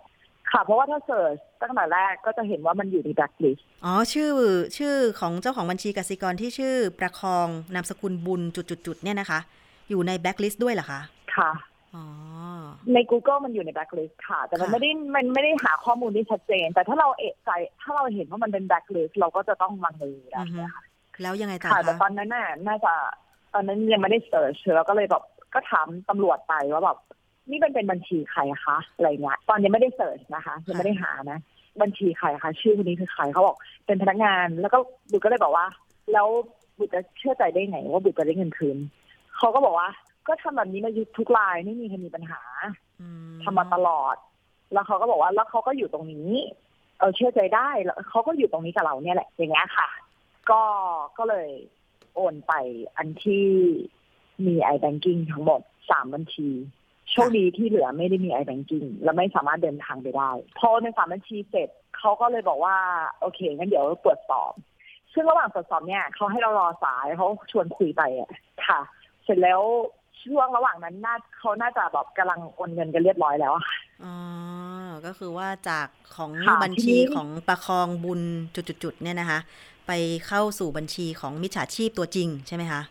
ค่ะ เพราะว่าถ้า search ตั้งแต่แรกก็จะเห็นว่ามันอยู่ในแบ็คลิสอ๋อ ชื่อชื่อของเจ้าของบัญชีกสิกรที่ชื่อประคองนามสกุลบุญจุดๆๆเนี่ยนะคะ อยู่ในแบ็คลิสต์ด้วยเหรอคะ ค่ะอ๋อ ใน Google มันอยู่ในแบ็คลิสค่ะ แต่มันค่ะไม่ได้มันไม่ได้หาข้อมูลที่ชัดเจน แต่ถ้าเราเอะใจถ้าเราเห็นว่ามันเป็นแบ็คลิสเราก็จะต้องลังเลแล้วอือฮึเนี่ยค่ะแล้วยังไงต่อค่ะแต่คะตอนนั้นน่ะน่าจะตอนนั้นยังไม่ได้เสิร์ชเราก็เลยแบบก็ถามตำรวจไปว่าแบบนี่มันเป็นบัญชีใครคะอะไรเงี้ยตอนยังไม่ได้เสิร์ชนะคะยังไม่ได้หานะ บัญชีใครคะชื่อคนนี้คือใครเขาบอกเป็นพนักงาน แล้วก็บุตรก็เลยบอกว่า แล้วบุตรจะเชื่อใจได้ไงว่าบุตรจะได้เงินคืนเขาก็บอกว่า ก็ทำแบบนี้มาทุกรายไม่มีใครมีปัญหาอืทำมาตลอด แล้วเขาก็บอกว่าแล้วเขาก็อยู่ตรงนี้ เออเชื่อใจได้แล้วเขาก็อยู่ตรงนี้กับเราเนี่ยแหละ อย่างเงี้ยค่ะ ก็ก็เลยโอนไปอันที่มี i-banking ทั้งหมดสามบัญชีโชคดีที่เหลือไม่ได้มี i-banking และไม่สามารถเดินทางไปได้ พอในสามบัญชีเสร็จเขาก็เลยบอกว่า โอเคงั้นเดี๋ยวตรวจสอบ ซึ่งระหว่างตรวจสอบเนี่ยเขาให้เรารอสายเขาชวนคุยไปอะค่ะ เสร็จแล้ว ช่วงระหว่างนั้นน่าเขาน่าจะแบบกำลังโอนเงินกันเรียบร้อยแล้วอะค่ะอ๋อก็คือว่าจากของค่ะบัญทีชีนี้ของประคองบุญจุดๆๆเนี่ยนะคะ ไปเข้าสู่บัญชีของมิจฉาชีพตัวจริงใช่ไหมคะ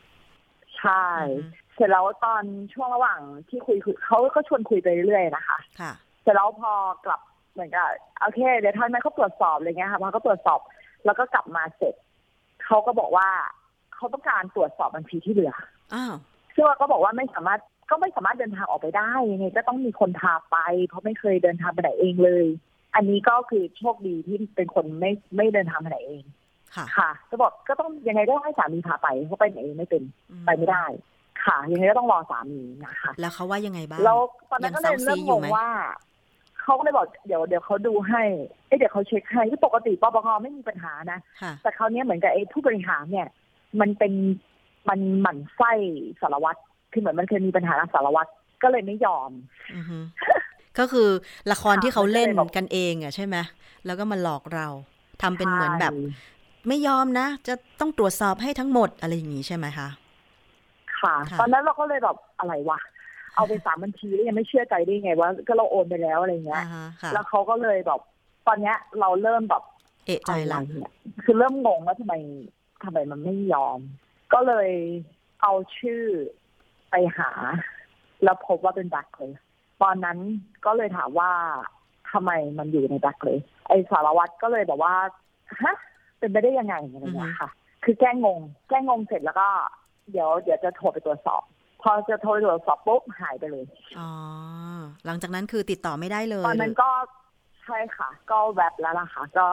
ใช่อือฮึเสร็จแล้วตอนช่วงระหว่างที่คุยคุยเขาก็ชวนคุยไปเรื่อยๆนะคะ ค่ะ เสร็จแล้วพอกลับเหมือนกับโอเคเดี๋ยวทางนั้นเขาตรวจสอบอะไรเงี้ยค่ะพอเขาตรวจสอบแล้วก็กลับมาเสร็จเขาก็บอกว่าเขาต้องการตรวจสอบบัญชีที่เหลืออ้าว ซึ่งเราก็บอกว่าไม่สามารถก็ไม่สามารถเดินทางออกไปได้ยังไงก็ต้องมีคนพาไป เพราะไม่เคยเดินทางไปไหนเองเลย อันนี้ก็คือโชคดีที่เป็นคนไม่ไม่เดินทางไปไหนเอง ค่ะ ค่ะจะบอกก็ต้องยังไงก็ต้องให้สามีพาไปเพราะไปไหนเองไม่เป็นอืไปไม่ได้ ค่ะยังไงก็ต้องรอสามีนะคะ แล้วเขาว่ายังไงบ้างแล้วตอนนั้นก็เลยยังเซาซีเริ่มอยู่งงไหมว่าเขาก็เลยบอกเดี๋ยวเดี๋ยวเขาดูให้เอ้ยเดี๋ยวเขาเช็คให้ที่ปกติปปงไม่มีปัญหานะค่ะแต่คราวเนี้ยเหมือนกับไอ้ผู้บริหารเนี่ย มันเป็น มันหมั่นไส้สารวัตรคือเหมือนมันเคยมีปัญหากับสารวัตรก็เลยไม่ยอมอือฮึก็คือละครค่ะที่เขาเล่นมันก็เลยแบบกันเองอะใช่ไหมแล้วก็มาหลอกเราทำเป็นเหมือนแบบใช่ไม่ยอมนะ จะต้องตรวจสอบให้ทั้งหมดอะไรอย่างนี้ใช่ไหมคะค่ะค่ะ ตอนนั้นเราก็เลยแบบอะไรวะเอาไปสามบัญชีแล้วยังไม่เชื่อใจได้ไงว่าก็เราโอนไปแล้วอะไรเงี้ยอ่าฮะค่ะแล้วเขาก็เลยแบบตอนเนี้ย เราเริ่มแบบเอะใจละอะไรเนี่ยคือเริ่มงงว่าทำไมทำไมมันไม่ยอม ก็เลยเอาชื่อไปหา แล้วพบว่าเป็นแบ็คเลยตอนนั้นก็เลยถามว่าทำไมมันอยู่ในแบ็คเลยไอสารวัตรก็เลยบอกว่าฮะเป็นไปได้ยังไงอะไรอย่างเงี้ยค่ะ คือแก้งง แก้งงเสร็จแล้วก็ เดี๋ยวเดี๋ยวจะโทรไปตรวจสอบ พอจะโทรไปตรวจสอบปุ๊บหายไปเลยอ๋อหลังจากนั้นคือติดต่อไม่ได้เลยตอนนั้นก็ใช่ค่ะ ก็แวบแล้วล่ะค่ะ ก็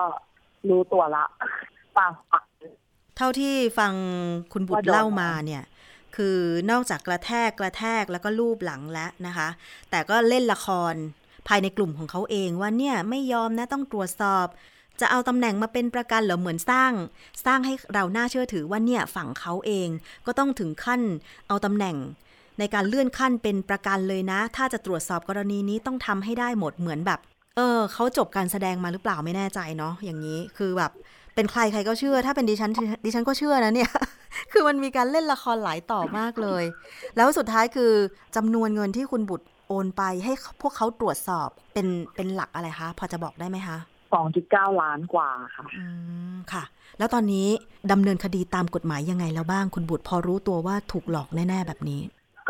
รู้ตัวละปาปัก เท่าที่ฟังคุณบุตรเล่ามาเนี่ย คือนอกจากกระแทกกระแทกแล้วก็ลูบหลังแล้วนะคะ แต่ก็เล่นละครภายในกลุ่มของเขาเองว่าเนี่ยไม่ยอมนะต้องตรวจสอบ จะเอาตำแหน่งมาเป็นประกันเหรอเหมือนสร้าง สร้างให้เราน่าเชื่อถือว่าเนี่ยฝั่งเขาเองก็ต้องถึงขั้นเอาตำแหน่งในการเลื่อนขั้นเป็นประกันเลยนะ ถ้าจะตรวจสอบกรณีนี้ต้องทำให้ได้หมดเหมือนแบบ เออเขาจบการแสดงมาหรือเปล่าไม่แน่ใจเนาะอย่างนี้คือแบบ เป็นใครใครก็เชื่อ ถ้าเป็นดิฉันดิฉันก็เชื่อนะเนี่ย คือมันมีการเล่นละครหลายต่อมากเลย แล้วสุดท้ายคือจำนวนเงินที่คุณบุตรโอนไปให้พวกเขาตรวจสอบเป็นเป็นหลักอะไรคะ พอจะบอกได้ไหมคะสองจุดเก้าล้านกว่าค่ะอืมค่ะ แล้วตอนนี้ดำเนินคดีตามกฎหมายยังไงแล้วบ้างคุณบุตรพอรู้ตัวว่าถูกหลอกแน่ ๆ แบบนี้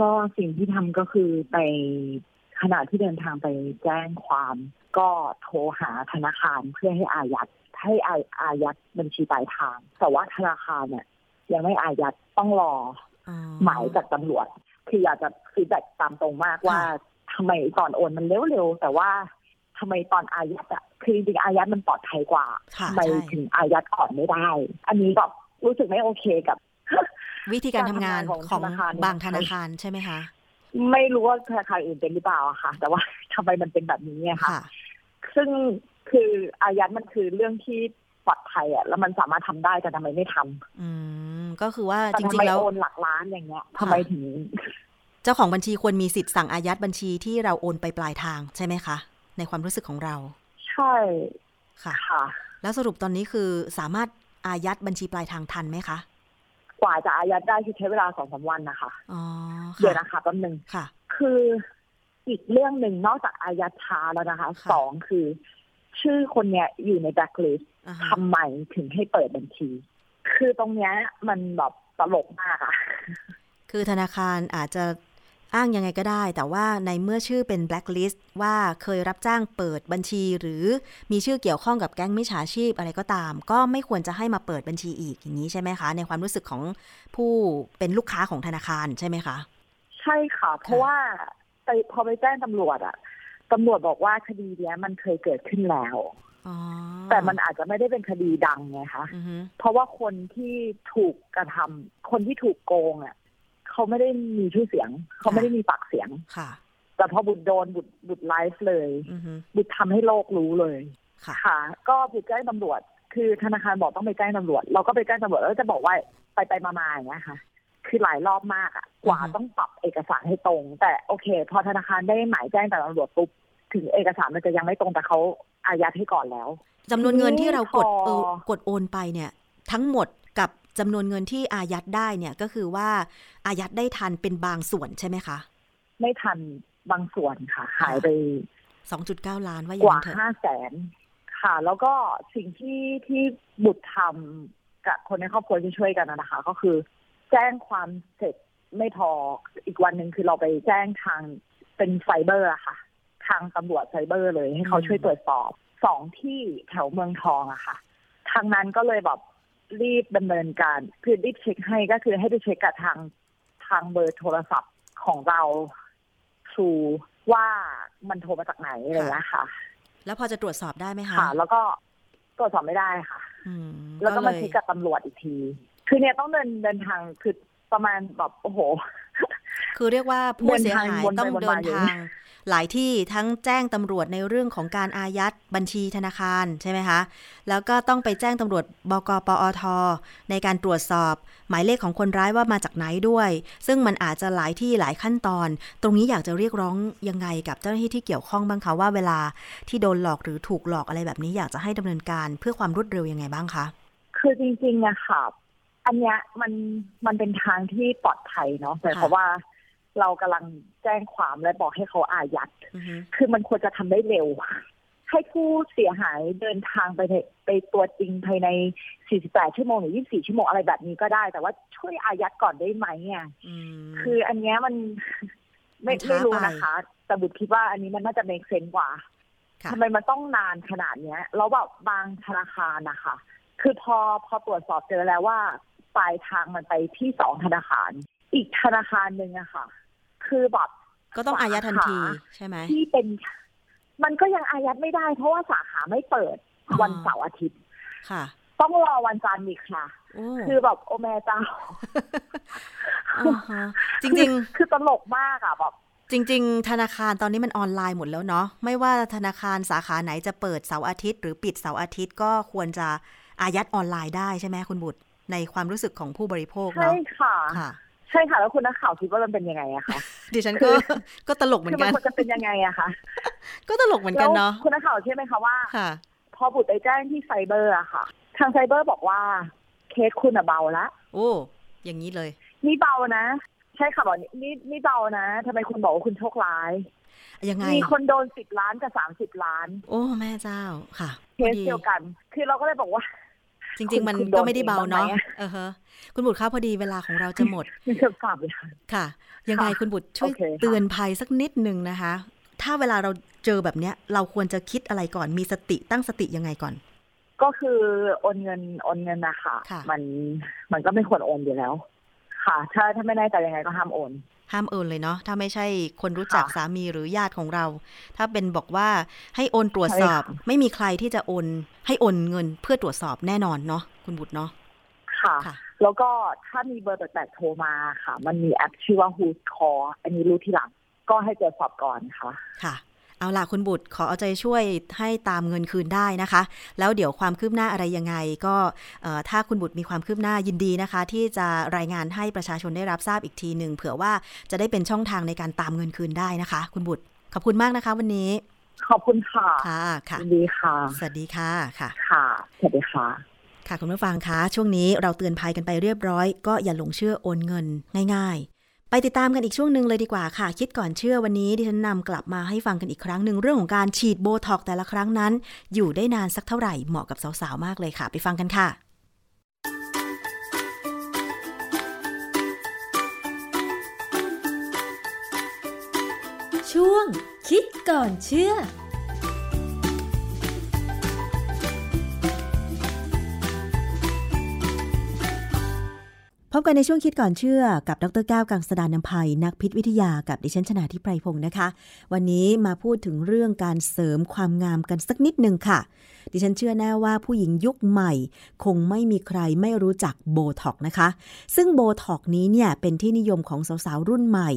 ก็สิ่งที่ทำก็คือไปขณะที่เดินทางไปแจ้งความ ก็โทรหาธนาคารเพื่อให้อายัด ให้อาอายัดบัญชีปลายทาง แต่ว่าธนาคารเนี่ยยังไม่อายัดต้องรออ๋อหมายจากตำรวจ คืออยากจะฟีดแบ็ตามตรงมากว่าค่ะทำไมตอนโอนมันเร็วๆ แต่ว่าทำไมตอนอายัดอะคือจริงๆอายัดมันปลอดภัยกว่าค่ะทำไมใช่ถึงอายัดก่อนไม่ได้ อันนี้แบบรู้สึกไม่โอเคกับ วิธีการทำงานการทำงานของของธนาคารบางธนาคารใช่ไหมคะไม่รู้ว่าธนาคารอื่นเป็นหรือเปล่าอะค่ะ แต่ว่าทำไมมันเป็นแบบนี้ไงคะค่ะ ซึ่ง คืออายัดมันคือเรื่องที่ปลอดภัยอะแล้วมันสามารถทำได้แต่ทำไมไม่ทำอืมก็คือว่าแต่จทำริไมงๆแล้วโอนหลักล้านอย่างเงี้ยทำไมถึง เจ้าของบัญชีควรมีสิทธิ์สั่งอายัดบัญชีที่เราโอนไปปลายทางใช่ไหมคะ ในความรู้สึกของเรา ใช่ค่ะค่ะ แล้วสรุปตอนนี้คือสามารถอายัดบัญชีปลายทางทันไหมคะ กว่าจะอายัดได้คือใช้เวลาสองสามวันนะคะอ๋อเดี๋ยวค่ะนะคะแป๊บนึงค่ะ คืออีกเรื่องหนึ่งนอกจากอายัดช้าแล้วนะคะค่ะสองคือ ชื่อคนเนี้ยอยู่ในแบ็คลิสต์อ่าฮะทำไมถึงให้เปิดบัญชี คือตรงเนี้ยมันแบบตลกมากอะคือธนาคารอาจจะอ้างยังไงก็ได้ แต่ว่าในเมื่อชื่อเป็น blacklist ว่าเคยรับจ้างเปิดบัญชีหรือมีชื่อเกี่ยวข้องกับแก๊งมิจฉาชีพอะไรก็ตาม ก็ไม่ควรจะให้มาเปิดบัญชีอีกอย่างนี้ใช่ไหมคะ ในความรู้สึกของผู้เป็นลูกค้าของธนาคารใช่ไหมคะ ใช่ค่ะ เพราะว่าไปพอไปแจ้งตำรวจอะ ตำรวจบอกว่าคดีเนี้ยมันเคยเกิดขึ้นแล้วอ๋อแต่มันอาจจะไม่ได้เป็นคดีดังไงคะอือฮึเพราะว่าคนที่ถูกกระทำคนที่ถูกโกงอะเขาไม่ได้มีชื่อเสียง เขาไม่ได้มีปากเสียงค่ะ แต่พอบุตรโดนบุตรบุตรไลฟ์เลยอือฮึบุตรทำให้โลกรู้เลยค่ะค่ะก็ไปแจ้งตำรวจ คือธนาคารบอกต้องไปแจ้งตำรวจ เราก็ไปแจ้งตำรวจแล้วจะบอกว่าไปไปมาๆอย่างเงี้ยค่ะ คือหลายรอบมากอะกว่าอือฮึต้องปรับเอกสารให้ตรง แต่โอเค พอธนาคารได้หมายแจ้งจากตำรวจปุ๊บ ถึงเอกสารมันจะยังไม่ตรงแต่เขาอายัดให้ก่อนแล้วจำนวนเงินที่เรากดพอเออกดโอนไปเนี่ย ทั้งหมดกับจำนวนเงินที่อายัดได้เนี่ยก็คือว่าอายัดได้ทันเป็นบางส่วนใช่ไหมคะ ไม่ทันบางส่วนค่ะ หายไป2.9ล้านว่าอย่ากงว่านั้นเถอะห้าแสนค่ะ แล้วก็สิ่งที่ที่บุตรทำกับคนในครอบครัวที่ช่วยกันนะนะคะ ก็คือ แจ้งความเสร็จไม่พออีกวันหนึ่งคือเราไปแจ้งทางเป็นไซเบอร์อะค่ะ ทางตำรวจไซเบอร์เลยให้เขาอืมช่วยตรวจสอบสองที่แถวเมืองทองอะค่ะ ทางนั้นก็เลยแบบรีบดำเนินการคือรีบเช็คให้ก็คือให้ไปเช็คกับทางทางเบอร์โทรศัพท์ของเราทูว่ามันโทรมาจากไหนอะไรอย่างเงี้ยค่ะ แล้วพอจะตรวจสอบได้ไหมคะค่ะ แล้วก็ตรวจสอบไม่ได้ค่ะอืมแล้วก็เลมายเช็คกับตำรวจอีกที คือเนี่ยต้องเดินเดินทางคือประมาณแบบโอ้โห คือเรียกว่าผู้เสียหายเดินทางวนไปต้องวนเดิมานอยู่ทาง หลายที่ทั้งแจ้งตำรวจในเรื่องของการอายัดบัญชีธนาคารใช่ไหมคะ แล้วก็ต้องไปแจ้งตำรวจบกปอท ในการตรวจสอบ หมายเลขของคนร้ายว่ามาจากไหนด้วย ซึ่งมันอาจจะหลายที่หลายขั้นตอน ตรงนี้อยากจะเรียกร้องยังไงกับเจ้าหน้าที่ที่เกี่ยวข้องบ้างคะว่าเวลาที่โดนหลอกหรือถูกหลอกอะไรแบบนี้อยากจะให้ดำเนินการเพื่อความรวดเร็วยังไงบ้างคะคือจริงๆอะค่ะ อันเนี้ยมันมันเป็นทางที่ปลอดภัยเนาะแต่เพราะว่าเรากำลังแจ้งความและบอกให้เขาอายัดอือฮึคือมันควรจะทำได้เร็ว ให้ผู้เสียหายเดินทางไปในไปตัวจริงภายใน 48 ชั่วโมงหรือ 24 ชั่วโมงอะไรแบบนี้ก็ได้ แต่ว่าช่วยอายัดก่อนได้ไหมอะอืมคืออันเนี้ยมันไม่มันช้าไม่รู้ไปนะคะ แต่บุตรคิดว่าอันนี้มันน่าจะ make sense กว่าค่ะทำไมมันต้องนานขนาดเนี้ย แล้วแบบบางธนาคารนะคะ คือพอพอตรวจสอบเจอแล้วว่า ปลายทางมันไปที่สองธนาคาร อีกธนาคารหนึ่งอะค่ะ คือแบบก็ต้องอายัดทันทีสาขาใช่ไหมที่เป็น มันก็ยังอายัดไม่ได้ เพราะว่าสาขาไม่เปิดอ๋อวันเสาร์อาทิตย์ค่ะ ต้องรอวันจันทร์อีกค่ะโอ้คือแบบโอแม่เจ้าอ่าฮะจริงๆ คือตลกมากอะแบบจริง ๆ ธนาคารตอนนี้มันออนไลน์หมดแล้วเนาะไม่ว่าธนาคารสาขาไหนจะเปิดเสาร์อาทิตย์ หรือปิดเสาร์อาทิตย์ก็ควรจะอายัดออนไลน์ได้ใช่ไหมคุณบุตร ในความรู้สึกของผู้บริโภคใช่เนาะค่ะค่ะใช่ค่ะแล้วคุณนักข่าวคิดว่ามันเป็นยังไงอะคะดิฉันคืก็อก็ตลกเหมือคือนมักันนควรจะเป็นยังไงอะคะก็ตลกเหมือนแล้กันวเนาะคุณนักข่าวใช่ไหมคะว่าค่ะ พอบุตรไปแจ้งที่ไซเบอร์อะค่ะ ทางไซเบอร์บอกว่า เคสคุณอะเบาละโอ้อย่างนี้เลยนี่เบานะ ใช่ค่ะบอกนี่นี่นี่เบานะทำไมคุณบอกว่าคุณโชคร้ายยังไงมีคนโดนสิบล้านกับสามสิบล้าน โอ้แม่เจ้าค่ะเคสเดียวกัน คือเราก็เลยบอกว่า จริง ๆ มันคุณโดนก็ไม่ได้เบาเนาะเองบ้างไหมเออฮะคุณบุตรคะพอดีเวลาของเราจะหมดมีเครื่องฝากเลยค่ะค่ะ ยังไงค่ะคุณบุตรช่วยโอเคค่ะเตือนภัยสักนิดหนึ่งนะคะ ถ้าเวลาเราเจอแบบเนี้ย เราควรจะคิดอะไรก่อนมีสติตั้งสติยังไงก่อน ก็คือโอนเงินโอนเงินนะคะค่ะมันมันก็ไม่ควรโอนอยู่แล้ว ค่ะ ถ้าถ้าไม่แน่ใจยังไงก็ห้ามโอน ห้ามโอนเลยเนาะถ้าไม่ใช่คนรู้จักค่ะสามีหรือญาติของเรา ถ้าเป็นบอกว่าให้โอนตรวจสอบใช่ค่ะไม่มีใครที่จะโอน ให้โอนเงินเพื่อตรวจสอบแน่นอนเนาะคุณบุตรเนาะค่ะค่ะ แล้วก็ถ้ามีเบอร์แปลกๆโทรมาค่ะ มันมีแอปชื่อว่า Who's Call อันนี้รู้ทีหลัง ก็ให้ตรวจสอบก่อนค่ะ ค่ะ เอาล่ะคุณบุตรขอเอาใจช่วยให้ตามเงินคืนได้นะคะ แล้วเดี๋ยวความคืบหน้าอะไรยังไง ก็เอ่อถ้าคุณบุตรมีความคืบหน้ายินดีนะคะ ที่จะรายงานให้ประชาชนได้รับทราบอีกทีหนึ่งเผื่อว่าจะได้เป็นช่องทางในการตามเงินคืนได้นะคะ คุณบุตรขอบคุณมากนะคะ วันนี้ ขอบคุณค่ะค่ะค่ะยินดีค่ะสวัสดีค่ะค่ะค่ะสวัสดีค่ะค่ะคุณผู้ฟังคะช่วงนี้เราเตือนภัยกันไปเรียบร้อย ก็อย่าหลงเชื่อโอนเงินง่ายๆ ไปติดตามกันอีกช่วงหนึ่งเลยดีกว่าค่ะ คิดก่อนเชื่อวันนี้ดิฉันนำกลับมาให้ฟังกันอีกครั้งหนึ่งเรื่องของการฉีดโบท็อกแต่ละครั้งนั้น อยู่ได้นานสักเท่าไหร่เหมาะกับสาวๆมากเลยค่ะ ไปฟังกันค่ะช่วงคิดก่อนเชื่อ พบกันในช่วงคิดก่อนเชื่อกับดรแก้วกังสดานนภัย นักพิษวิทยากับดิฉันชนาทิพไพรพงศ์นะคะ วันนี้มาพูดถึงเรื่องการเสริมความงามกันสักนิดหนึ่งค่ะ ดิฉันเชื่อแน่ว่าผู้หญิงยุคใหม่ คงไม่มีใครไม่รู้จักโบท็อกซ์นะคะ ซึ่งโบท็อกซ์นี้เนี่ยเป็นที่นิยมของสาวๆรุ่นใหม่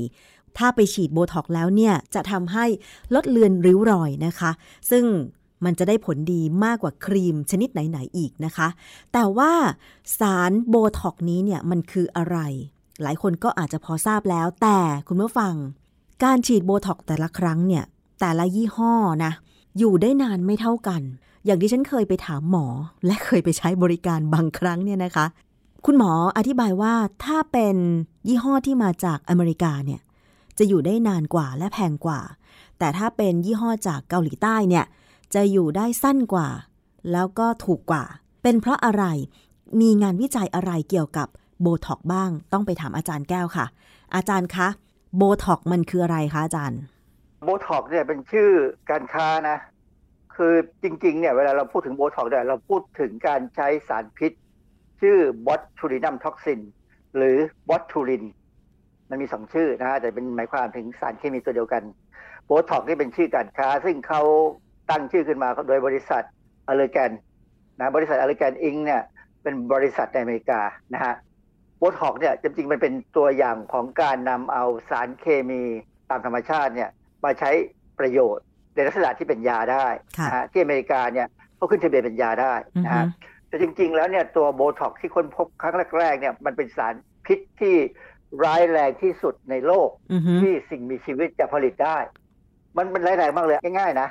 ถ้าไปฉีดโบท็อกซ์แล้วเนี่ยจะทำให้ลดเลือนริ้วรอยนะคะ ซึ่ง มันจะได้ผลดีมากกว่าครีมชนิดไหน ๆ อีกนะคะ แต่ว่าสารโบท็อกนี้เนี่ยมันคืออะไร หลายคนก็อาจจะพอทราบแล้ว แต่คุณผู้ฟัง การฉีดโบท็อกแต่ละครั้งเนี่ย แต่ละยี่ห้อนะ อยู่ได้นานไม่เท่ากัน อย่างที่ฉันเคยไปถามหมอ และเคยไปใช้บริการบางครั้งเนี่ยนะคะ คุณหมออธิบายว่าถ้าเป็นยี่ห้อที่มาจากอเมริกาเนี่ยจะอยู่ได้นานกว่าและแพงกว่า แต่ถ้าเป็นยี่ห้อจากเกาหลีใต้เนี่ย จะอยู่ได้สั้นกว่า แล้วก็ถูกกว่า เป็นเพราะอะไรมีงานวิจัยอะไรเกี่ยวกับโบท็อกซ์บ้างต้องไปถามอาจารย์แก้วค่ะ อาจารย์คะโบท็อกซ์มันคืออะไรคะอาจารย์โบท็อกซ์เนี่ยเป็นชื่อการค้านะ คือจริงๆเนี่ยเวลาเราพูดถึงโบท็อกซ์เนี่ยเราพูดถึงการใช้สารพิษ ชื่อ botulinum toxin หรือ botulin มันมีสองชื่อนะแต่เป็นหมายความถึงสารเคมีตัวเดียวกันโบท็อกซ์นี่เป็นชื่อการค้า ซึ่งเขา ตั้งชื่อขึ้นมาโดยบริษัท Allergan นะบริษัท Allergan Inc. เนี่ยเป็นบริษัทในอเมริกานะฮะโบท็อกซ์เนี่ยจริงๆมันเป็นตัวอย่างของการนำเอาสารเคมีตามธรรมชาติเนี่ยมาใช้ประโยชน์ในลักษณะที่เป็นยาได้นะฮะที่อเมริกาเนี่ยเขาขึ้นทะเบียนเป็นยาได้นะฮะแต่จริงๆแล้วเนี่ยตัวโบท็อกซ์ที่ค้นพบครั้งแรกๆเนี่ยมันเป็นสารพิษที่ร้ายแรงที่สุดในโลกที่สิ่งมีชีวิตจะผลิตได้ มันมันร้ายแรงมากเลยง่ายๆนะ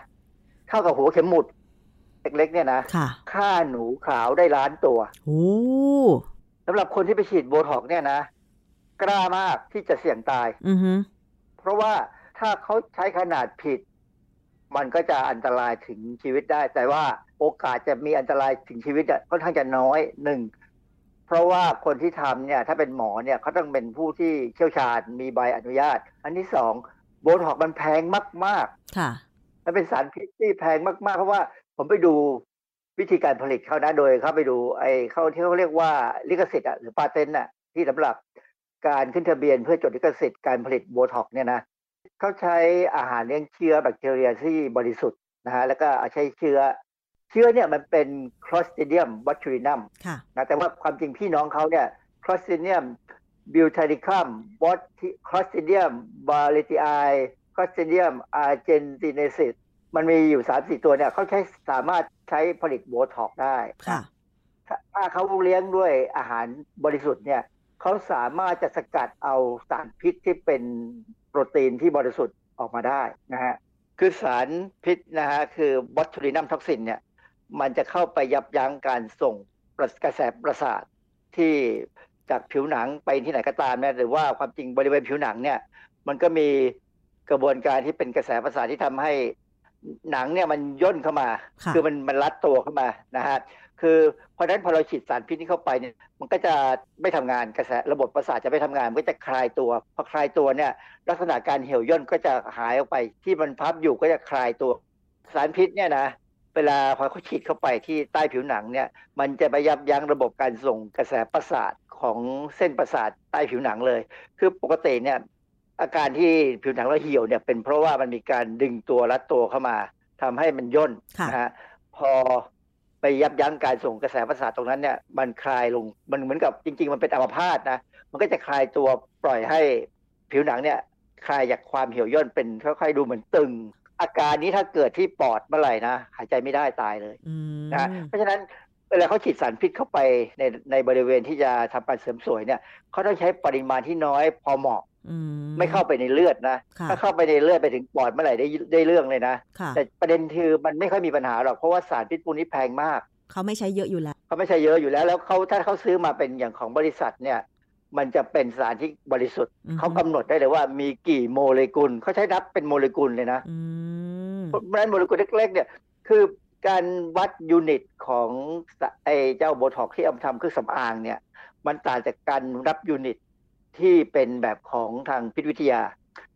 เท่ากับหัวเข็มหมุดเล็กๆเนี่ยนะฆ่าหนูขาวได้ล้านตัวโอ้สำหรับคนที่ไปฉีดโบท็อกเนี่ยนะ กล้ามากที่จะเสี่ยงตายอืเพราะว่าถ้าเขาใช้ขนาดผิด มันก็จะอันตรายถึงชีวิตได้ แต่ว่าโอกาสจะมีอันตรายถึงชีวิตค่อนข้างจะน้อยหนึ่งเพราะว่าคนที่ทำเนี่ย ถ้าเป็นหมอเนี่ยเขาต้องเป็นผู้ที่เชี่ยวชาญมีใบอนุญาต อันที่สองโบท็อกซ์มันแพงมาก ๆ ค่ะ มันเป็นสารพิษที่แพงมากๆ เพราะว่าผมไปดูวิธีการผลิตเขานะโดยเขาไปดูไอ้เขาที่เขาเรียกว่าลิขสิทธิ์อะหรือ patent อะที่สำหรับการขึ้นทะเบียนเพื่อจดลิขสิทธิ์การผลิตโบท็อกซ์เนี่ยนะเขาใช้อาหารเลี้ยงเชื้อแบคทีเรียที่บริสุทธิ์นะฮะแล้วก็ใช้เชื้อเชื้อเนี่ยมันเป็น Clostridium botulinum นะแต่ว่าความจริงพี่น้องเขาเนี่ย Clostridium butyricum บอส Clostridium baratii Clostridium argentinense มันมีอยู่สามสี่ตัวเนี่ยเขาใช้สามารถใช้ผลิตโบท็อกซ์ได้ถ้าเขาเลี้ยงด้วยอาหารบริสุทธิ์เนี่ยเขาสามารถจะสกัดเอาสารพิษที่เป็นโปรตีนที่บริสุทธิ์ออกมาได้นะฮะคือสารพิษนะฮะคือบอทูลินัมท็อกซินเนี่ยมันจะเข้าไปยับยั้งการส่งกระแสประสาทที่จากผิวหนังไปที่ไหนก็ตามนะหรือว่าความจริงบริเวณผิวหนังเนี่ย มันก็มี กระบวนการที่เป็นกระแสประสาทที่ทำให้หนังเนี่ยมันย่นเข้ามา คือมันมันรัดตัวเข้ามานะฮะคือเพราะฉะนั้นพอเราฉีดสารพิษนี้เข้าไปเนี่ยมันก็จะไม่ทำงานกระแสระบบประสาทจะไม่ทำงานมันก็จะคลายตัวพอคลายตัวเนี่ยลักษณะการเหี่ยวย่นก็จะหายออกไป ที่มันพับอยู่ก็จะคลายตัว สารพิษเนี่ยนะเวลาพอเขาฉีดเข้าไปที่ใต้ผิวหนังเนี่ยมันจะไปยับยั้งระบบการส่งกระแสประสาทของเส้นประสาทใต้ผิวหนังเลย คือปกติเนี่ย อาการที่ผิวหนังเราเหี่ยวเนี่ยเป็นเพราะว่ามันมีการดึงตัวรัดตัวเข้ามาทำให้มันย่นนะฮะพอไปยับยั้งการส่งกระแสประสาทตรงนั้นเนี่ย มันคลายลงมันเหมือนกับจริง ๆ มันเป็นอัมพาตนะมันก็จะคลายตัวปล่อยให้ผิวหนังเนี่ย คลายจากความเหี่ยวย่นเป็นค่อยๆดูเหมือนตึง อาการนี้ถ้าเกิดที่ปอดเมื่อไหร่นะหายใจไม่ได้ตายเลยนะเพราะฉะนั้นเวลาเขาฉีดสารพิษเข้าไปในในบริเวณที่จะทำการเสริมสวยเนี่ยเขาต้องใช้ปริมาณที่น้อยพอเหมาะ ไม่เข้าไปในเลือดนะถ้าเข้าไปในเลือดไปถึงปอดเมื่อไหร่ได้ได้เรื่องเลยนะ แต่ประเด็นคือมันไม่ค่อยมีปัญหาหรอกเพราะว่าสารพิษพวกนี้แพงมาก เขาไม่ใช้เยอะอยู่แล้ว เขาไม่ใช้เยอะอยู่แล้ว แล้วเขาถ้าเขาซื้อมาเป็นอย่างของบริษัทเนี่ย มันจะเป็นสารที่บริสุทธิ์เขากำหนดได้เลยว่ามีกี่โมเลกุลเขาใช้นับเป็นโมเลกุลเลยนะเพราะฉะนั้นโมเลกุลเล็กๆเนี่ยคือการวัด unit ของไอ้เจ้าโบท็อกซ์ที่เอาทำเครื่องสำอางเนี่ย มันต่างจากการนับ unit ที่เป็นแบบของทางพิษวิทยา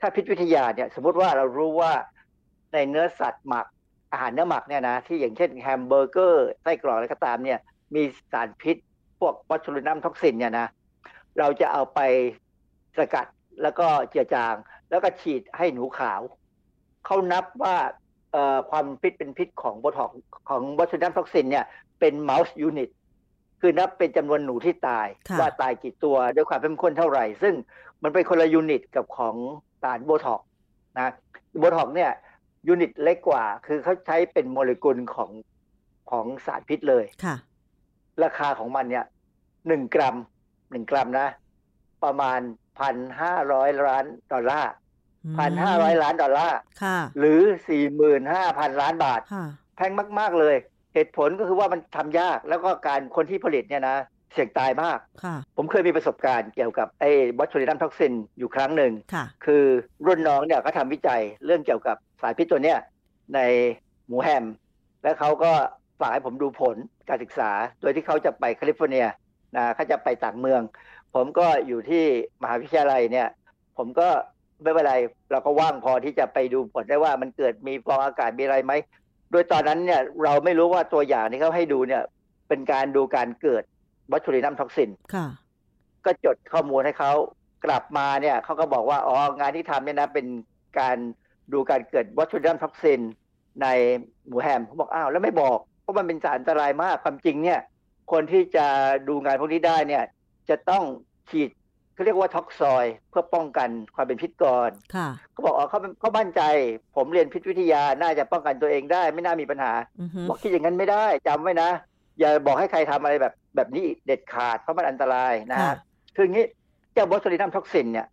ถ้าพิษวิทยาเนี่ยสมมติว่าเรารู้ว่าในเนื้อสัตว์หมักอาหารเนื้อหมักเนี่ยนะที่อย่างเช่นแฮมเบอร์เกอร์ไส้กรอกอะไรก็ตามเนี่ยมีสารพิษพวก botulinum toxin เนี่ยนะเราจะเอาไปสกัดแล้วก็เจือจาง แล้วก็ฉีดให้หนูขาว เขานับว่าความพิษเป็นพิษของโบท็อกซ์ของ botulinum toxin เนี่ยเป็น mouse unit คือนับเป็นจำนวนหนูที่ตาย ว่าตายกี่ตัวด้วยความเข้มข้นเท่าไหร่ ซึ่งมันเป็นคนละ unit กับของสารโบท็อกซ์นะโบท็อกซ์เนี่ย unit เล็กกว่า คือเขาใช้เป็นโมเลกุลของของสารพิษเลยค่ะ ราคาของมันเนี่ยหนึ่งกรัมหนึ่งกรัมนะ ประมาณพันห้าร้อยล้านดอลลาร์พันห้าร้อยล้านดอลลาร์ค่ะหรือสี่หมื่นห้าพันล้านบาทค่ะแพงมาก ๆ เลย เหตุผลก็คือว่ามันทำยากแล้วก็การคนที่ผลิตเนี่ยนะเสี่ยงตายมากค่ะผมเคยมีประสบการณ์เกี่ยวกับไอ้ botulinum toxin อยู่ครั้งหนึ่งค่ะคือรุ่นน้องเนี่ยเขาทำวิจัยเรื่องเกี่ยวกับสารพิษตัวเนี้ยในหมูแฮม แล้วเขาก็ฝากให้ผมดูผลการศึกษา โดยที่เขาจะไปแคลิฟอร์เนียนะเขาจะไปต่างเมือง ผมก็อยู่ที่มหาวิทยาลัยเนี่ย ผมก็ไม่เป็นไร เราก็ว่างพอที่จะไปดูผลได้ว่ามันเกิดมีฟองอากาศมีอะไรไหม โดยตอนนั้นเนี่ยเราไม่รู้ว่าตัวอย่างที่เขาให้ดูเนี่ยเป็นการดูการเกิด botulinum toxin ค่ะก็จดข้อมูลให้เขากลับมาเนี่ยเขาก็บอกว่าอ๋องานที่ทำเนี่ยนะเป็นการดูการเกิด botulinum toxin ในหมูแฮมผมบอกอ้าวแล้วไม่บอกเพราะมันเป็นสารอันตรายมากความจริงเนี่ย คนที่จะดูงานพวกนี้ได้เนี่ย จะต้องฉีด เขาเรียกว่าท็อกซอยเพื่อป้องกันความเป็นพิษก่อนค่ะเขาบอกอ๋อเขาเขามั่นใจ ผมเรียนพิษวิทยาน่าจะป้องกันตัวเองได้ ไม่น่ามีปัญหาอือฮึบอกคิดอย่างนั้นไม่ได้จำไว้นะ อย่าบอกให้ใครทำอะไรแบบแบบนี้อีกเด็ดขาดเพราะมันอันตรายนะค่ะฮะคืออย่างนี้เจ้า botulinum toxin เนี่ย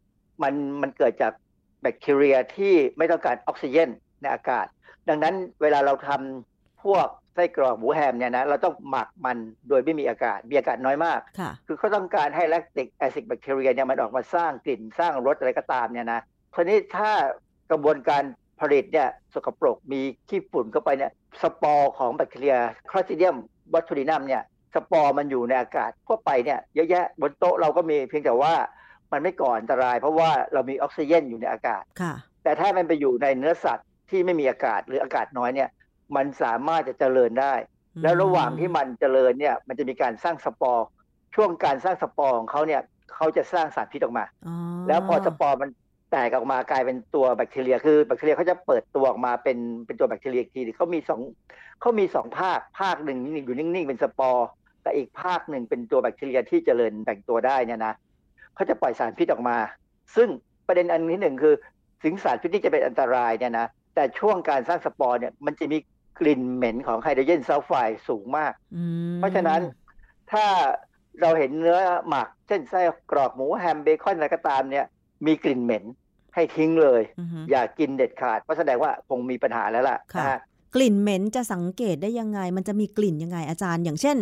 มันมันเกิดจากแบคทีเรียที่ไม่ต้องการออกซิเจนในอากาศ ดังนั้นเวลาเราทำพวก ไส้กรอกหมูแฮมเนี่ยนะเราต้องหมักมันโดยไม่มีอากาศมีอากาศน้อยมากค่ะคือเขาต้องการให้ lactic acid bacteria เนี่ยมันออกมาสร้างกลิ่นสร้างรสอะไรก็ตามเนี่ยนะทีนี้ถ้ากระบวนการผลิตเนี่ยสกปรกมีขี้ฝุ่นเข้าไปเนี่ยสปอร์ของแบคทีเรียคลอส t ิเดียมบอทูลินัมเนี่ยสปอร์มันอยู่ในอากาศทั่วไปเนี่ยเยอะแยะบนโต๊ะเราก็มีเพียงแต่ว่ามันไม่ก่ออันตราย เพราะว่าเรามีออกซิเจนอยู่ในอากาศค่ะแต่ถ้ามันไปอยู่ในเนื้อสัตว์ที่ไม่มีอากาศหรืออากาศน้อยเนี่ย มันสามารถจะเจริญได้ แล้วระหว่างที่มันเจริญเนี่ย มันจะมีการสร้างสปอร์ ช่วงการสร้างสปอร์ของเขาเนี่ยเขาจะสร้างสารพิษออกมาอ๋อแล้วพอสปอร์มันแตกออกมากลายเป็นตัวแบคทีเรีย คือแบคทีเรียเขาจะเปิดตัวออกมาเป็นเป็นตัวแบคทีเรียอีกทีเขามีสองเขามีสองภาคภาคหนึ่งอยู่นิ่งๆเป็นสปอร์แต่อีกภาคหนึ่งเป็นตัวแบคทีเรียที่เจริญแบ่งตัวได้เนี่ยนะเขาจะปล่อยสารพิษออกมา ซึ่งประเด็นอันที่หนึ่งคือสิงสารพิษที่จะเป็นอันตรายเนี่ยนะแต่ช่วงการสร้างสปอร์เนี่ยมันจะมี กลิ่นเหม็นของไฮโดรเจนซัลไฟด์สูงมากอืมเพราะฉะนั้นถ้าเราเห็นเนื้อหมัก เช่นไส้กรอกหมูแฮมเบคอนอะไรก็ตามเนี่ย มีกลิ่นเหม็นให้ทิ้งเลยอือฮึอย่ากินเด็ดขาดเพราะแสดงว่าคงมีปัญหาแล้วล่ะค่ะนะฮะกลิ่นเหม็นจะสังเกตได้ยังไง มันจะมีกลิ่นยังไงอาจารย์ อย่างเช่น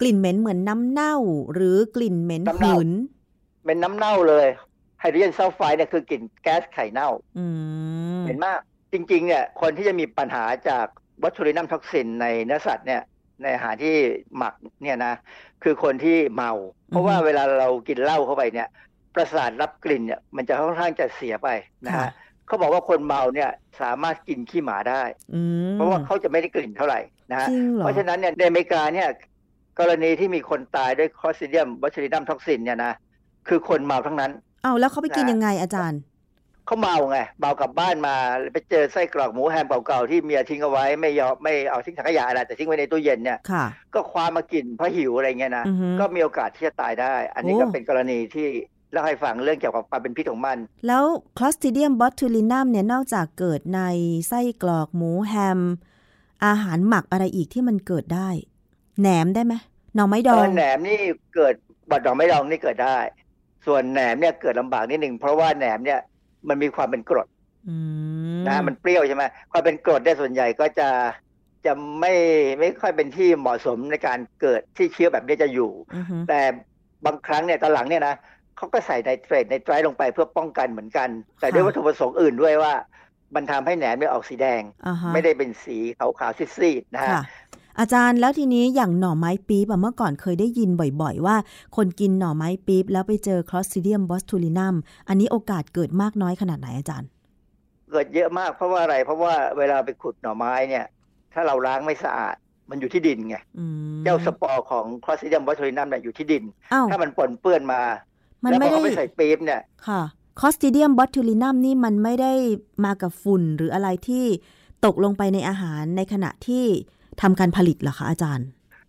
กลิ่นเหม็นเหมือนน้ำเน่า หรือกลิ่นเหม็นหืนเป็นน้ำเน่าเลยไฮโดรเจนซัลไฟด์เนี่ยคือกลิ่นแก๊สไข่เน่าอืมเหม็นมาก จริง ๆ เนี่ย คนที่จะมีปัญหาจาก botulinum toxin ในเนื้อสัตว์เนี่ยในอาหารที่หมักเนี่ยนะคือคนที่เมา เพราะว่าเวลาเรากินเหล้าเข้าไปเนี่ย ประสาทรับกลิ่นเนี่ยมันจะค่อนข้างจะเสียไปนะค่ะฮะเขาบอกว่าคนเมาเนี่ยสามารถกินขี้หมาได้อืมเพราะว่าเขาจะไม่ได้กลิ่นเท่าไหร่นะฮะจริงเหรอเพราะฉะนั้นเนี่ยในอเมริกาเนี่ยกรณีที่มีคนตายด้วย Clostridium botulinum toxin เนี่ยนะคือคนเมาทั้งนั้น อ้าวแล้วเขาไปกินน่ะยังไงอาจารย์ เขาเมาไงเมากลับบ้านมาไปเจอไส้กรอกหมูแฮมเก่าๆที่เมียทิ้งเอาไว้ไม่ยอมไม่เอาทิ้งถังขยะอะไรแต่ทิ้งไว้ในตู้เย็นเนี่ยค่ะก็คว้ามากินเพราะหิวอะไรเงี้ยนะอือฮึก็มีโอกาสที่จะตายได้ อันนี้โอ้ก็เป็นกรณีที่เล่าให้ฟังเรื่องเกี่ยวกับความเป็นพิษของมัน แล้วคลอส t ิเดียมบอทูลินัมเนี่ยนอกจากเกิดในไส้กรอกหมูแฮม อาหารหมักอะไรอีกที่มันเกิดได้แหนมได้ไหมหน่อไม้ดองเออแหนมนี่เกิดบัดดอกไม้ดองนี่เกิดได้ ส่วนแหนมเนี่ยเกิดลำบากนิดหนึ่งเพราะว่าแหนมเนี่ย มันมีความเป็นกรดอืมนะมันเปรี้ยวใช่ไหมความเป็นกรดได้ส่วนใหญ่ก็จะจะไม่ไม่ค่อยเป็นที่เหมาะสมในการเกิดที่เชื้อแบบนี้จะอยู่อือฮึแต่บางครั้งเนี่ยตอนหลังเนี่ยนะเขาก็ใส่ไนเตรตในไตรท์ลงไปเพื่อป้องกันเหมือนกัน แต่ด้วยวัตถุประสงค์อื่นด้วยว่า มันทำให้แหนมเนี่ยออกสีแดงอ่าฮะไม่ได้เป็นสีขาวๆซีดๆนะฮะค่ะ อาจารย์แล้วทีนี้อย่างหน่อไม้ปี๊บอะเมื่อก่อนเคยได้ยินบ่อยๆ ว่า คนกินหน่อไม้ปี๊บแล้วไปเจอคลอส t ิเดียมบอสทูลินัมอันนี้โอกาสเกิดมากน้อยขนาดไหนอาจารย์ เกิดเยอะมากเพราะว่าอะไรเพราะว่าเวลาไปขุดหน่อไม้เนี่ย ถ้าเราล้างไม่สะอาดมันอยู่ที่ดินไงอืมเจ้าสปอร์ของ Clostridium botulinum เนี่ยอยู่ที่ดินอ้าวถ้ามันปนเปื้อนมามันไม่ได้แล้วพอได้เขาไปใส่ปี๊บเนี่ยค่ะคลอส t ิเดียมบอสทูลินัมนี่มันไม่ได้มากับฝุ่นหรืออะไรที่ตกลงไปในอาหารในขณะที่ ทำการผลิตเหรอคะอาจารย์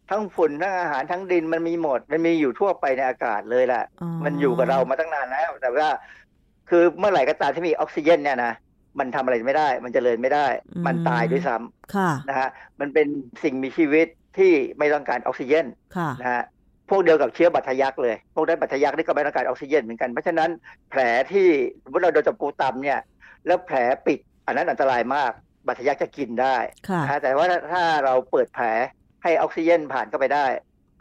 ทั้งฝุ่นทั้งอาหารทั้งดินมันมีหมด มันมีอยู่ทั่วไปในอากาศเลยแหละอ๋อมันอยู่กับเรามาตั้งนานแล้ว แต่ว่า คือเมื่อไหร่ก็ตามที่มีออกซิเจนเนี่ยนะมันทำอะไรไม่ได้ มันจเจริญไม่ได้อืมมันตายด้วยซ้ค่ะำนะฮะ มันเป็นสิ่งมีชีวิตที่ไม่ต้องการออกซิเจนค่ะนะฮะ พวกเดียวกับเชื้อบัตทะยักเลย พวกนั้นบัตทะยักนี่ก็ไม่ต้องการออกซิเจนเหมือนกัน เพราะฉะนั้นแผลที่สมมติเราโดนจับปูตำเนี่ย แล้วแผลปิดอันนั้นอันตรายมาก บัตทะยักจะกินได้ค่ะนะฮะแต่ว่าถ้าเราเปิดแผลให้ออกซิเจนผ่านเข้าไปได้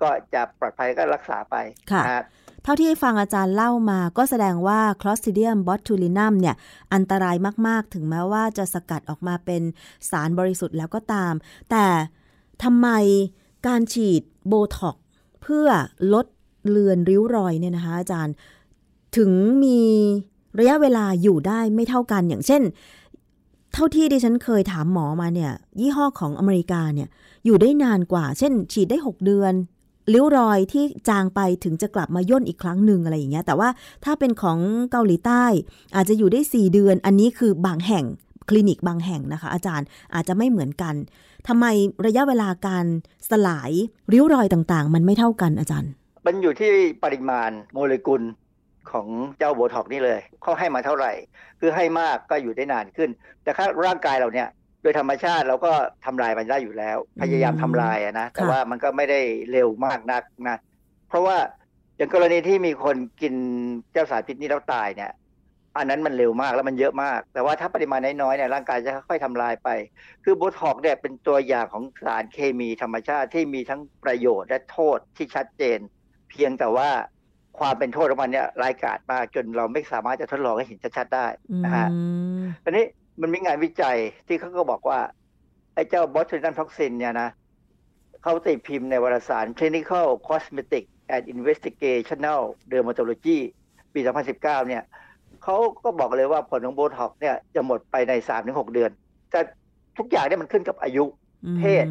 ก็จะปลอดภัยก็รักษาไปค่ะนะฮะเท่าที่ฟังอาจารย์เล่ามาก็แสดงว่า Clostridium botulinum เนี่ย อันตรายมาก ๆ ถึงแม้ว่าจะสกัดออกมาเป็นสารบริสุทธิ์แล้วก็ตาม แต่ทำไมการฉีดโบท็อกซ์เพื่อลดเลือนริ้วรอยเนี่ยนะคะอาจารย์ ถึงมีระยะเวลาอยู่ได้ไม่เท่ากันอย่างเช่น เท่าที่ดิฉันเคยถามหมอมาเนี่ย ยี่ห้อของอเมริกาเนี่ย อยู่ได้นานกว่า เช่น ฉีดได้ 6 เดือนริ้วรอยที่จางไปถึงจะกลับมาย่นอีกครั้งหนึ่งอะไรอย่างเงี้ย แต่ว่าถ้าเป็นของเกาหลีใต้ อาจจะอยู่ได้ 4 เดือน อันนี้คือบางแห่งคลินิกบางแห่งนะคะ อาจารย์อาจจะไม่เหมือนกันทำไมระยะเวลาการสลายริ้วรอยต่างๆ มันไม่เท่ากันอาจารย์ มันอยู่ที่ปริมาณโมเลกุล ของเจ้าโบท็อกนี่เลยเขาให้มาเท่าไหร่ คือให้มากก็อยู่ได้นานขึ้น แต่ถ้าร่างกายเราเนี่ยโดยธรรมชาติเราก็ทำลายมันได้อยู่แล้ว พยายามทำลายอะนะแต่ค่ะว่ามันก็ไม่ได้เร็วมากนักนะเพราะว่าอย่างกรณีที่มีคนกินเจ้าสารพิษนี้แล้วตายเนี่ย อันนั้นมันเร็วมากแล้วมันเยอะมาก แต่ว่าถ้าปริมาณน้อยๆเนี่ยร่างกายจะค่อยๆทำลายไป คือโบท็อกเนี่ยเป็นตัวอย่างของสารเคมีธรรมชาติที่มีทั้งประโยชน์และโทษที่ชัดเจน เพียงแต่ว่า ความเป็นโทษของมันเนี่ยร้ายกาจมากจนเราไม่สามารถจะทดลองให้เห็นชัดๆได้นะฮะอืมอันนี้มันมีงานวิจัยที่เขาก็บอกว่า ไอ้เจ้าบอส t ินันท็อกซินเนี่ยนะเขาตีพิมพ์ในวารสาร Clinical Cosmetic and Investigational Dermatology ปี 2019 เนี่ยเขาก็บอกเลยว่าผลของโบท็อกซ์เนี่ยจะหมดไปใน 3-6 เดือน แต่ทุกอย่างเนี่ยมันขึ้นกับอายุเพศ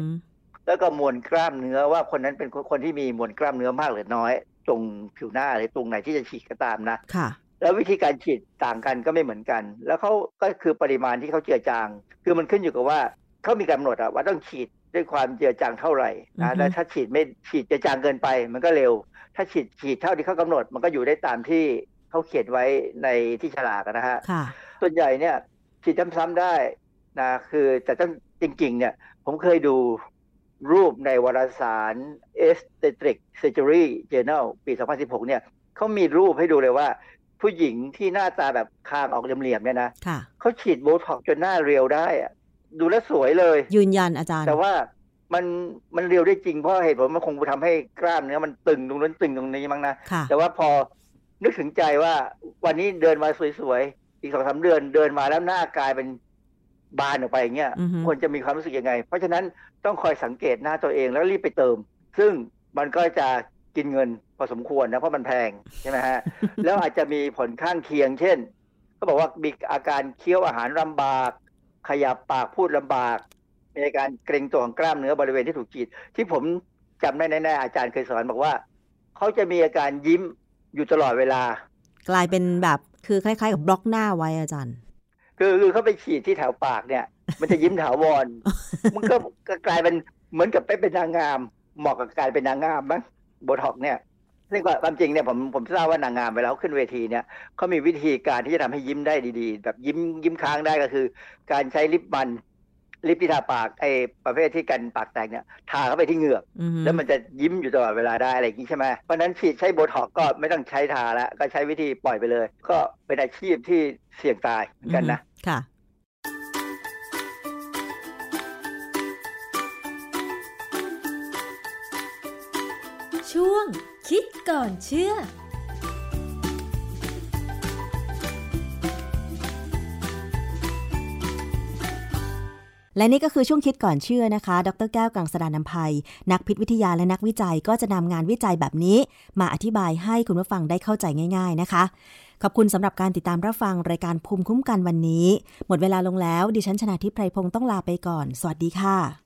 แล้วก็มวลกล้ามเนื้อว่าคนนั้นเป็นคนที่มีมวลกล้ามเนื้อมากหรือน้อย ตรงผิวหน้าหรือตรงไหนที่จะฉีดก็ตามนะค่ะ แล้ววิธีการฉีดต่างกันก็ไม่เหมือนกัน แล้วเขาก็คือปริมาณที่เขาเจือจาง คือมันขึ้นอยู่กับว่าเขามีกำหนดอะว่าต้องฉีดด้วยความเจือจางเท่าไหร่อือฮึนะแล้วถ้าฉีดไม่ฉีดเจือจางเกินไป มันก็เร็ว ถ้าฉีดฉีดเท่าที่เขากำหนด มันก็อยู่ได้ตามที่เขาเขียนไว้ในที่ฉลากอะนะฮะค่ะส่วนใหญ่เนี่ยฉีดซ้ำๆได้นะคือแต่ต้องจริง ๆ เนี่ย ผมเคยดู รูปในวารสาร Aesthetic Surgery Journal ปี 2016 เนี่ยเขามีรูปให้ดูเลยว่า ผู้หญิงที่หน้าตาแบบคางออกเหลี่ยมๆเนี่ยนะค่ะเขาฉีดโบท็อกซ์จนหน้าเรียวได้อะดูแลวสวยเลย ยืนยันอาจารย์ แต่ว่ามันมันเรียวได้จริงเพราะเหตุผลมันคงทำให้กล้ามเนื้อมันตึงตรงนั้นตึงตรงนี้มั้งนะค่ะแต่ว่าพอนึกถึงใจว่าวันนี้เดินมาสวยๆ อีกสองสามเดือนเดินมาแล้วหน้ากลายเป็นบานออกไปอย่างเงี้ยอือฮึคนจะมีความรู้สึกยังไง เพราะฉะนั้น ต้องคอยสังเกตหน้าตัวเองแล้วรีบไปเติม ซึ่งมันก็จะกินเงินพอสมควรนะเพราะมันแพงใช่ไหมฮะแล้วอาจจะมีผลข้างเคียง เช่นเขาบอกว่ามีอาการเคี้ยวอาหารลำบาก ขยับปากพูดลำบากมีอาการเกร็งตัวของกล้ามเนื้อบริเวณที่ถูกฉีด ที่ผมจำได้แน่ๆอาจารย์เคยสอนบอกว่าเขาจะมีอาการยิ้มอยู่ตลอดเวลา กลายเป็นแบบคือคล้าย ๆ กับบล็อกหน้าไว้อาจารย์ คือคือเขาไปฉีดที่แถวปากเนี่ย มันจะยิ้มถาวรมันก็ก็กลายเป็นเหมือนกับไปเป็นนางงาม เหมาะกับการเป็นนางงามมั้งโบท็อกเนี่ยซึ่งก็ความจริงเนี่ยผมผมทราบว่านางงามเวลาเขาขึ้นเวทีเนี่ยเขามีวิธีการที่จะทำให้ยิ้มได้ดีๆ แบบยิ้มยิ้มค้างได้ก็คือ การใช้ลิปมันลิปที่ทาปากไอ้ประเภทที่กันปากแตกเนี่ยทาเข้าไปที่เหงือกอือฮึแล้วมันจะยิ้มอยู่ตลอดเวลาได้อะไรอย่างนี้ใช่ไหมเพราะฉะนั้นฉีดใช้โบท็อกซ์ก็ไม่ต้องใช้ทาแล้วก็ใช้วิธีปล่อยไปเลย ก็เป็นอาชีพที่เสี่ยงตายเหมือนกันนะค่ะ คิดก่อนเชื่อและนี่ก็คือช่วงคิดก่อนเชื่อนะคะ ดรแก้วกังสดานนภัย นักพิษวิทยาและนักวิจัยก็จะนำงานวิจัยแบบนี้ มาอธิบายให้คุณผู้ฟังได้เข้าใจง่าย ๆนะคะ ขอบคุณสำหรับการติดตามรับฟังรายการภูมิคุ้มกันวันนี้ หมดเวลาลงแล้ว ดิฉันชนะทิพไพรพงศ์ต้องลาไปก่อน สวัสดีค่ะ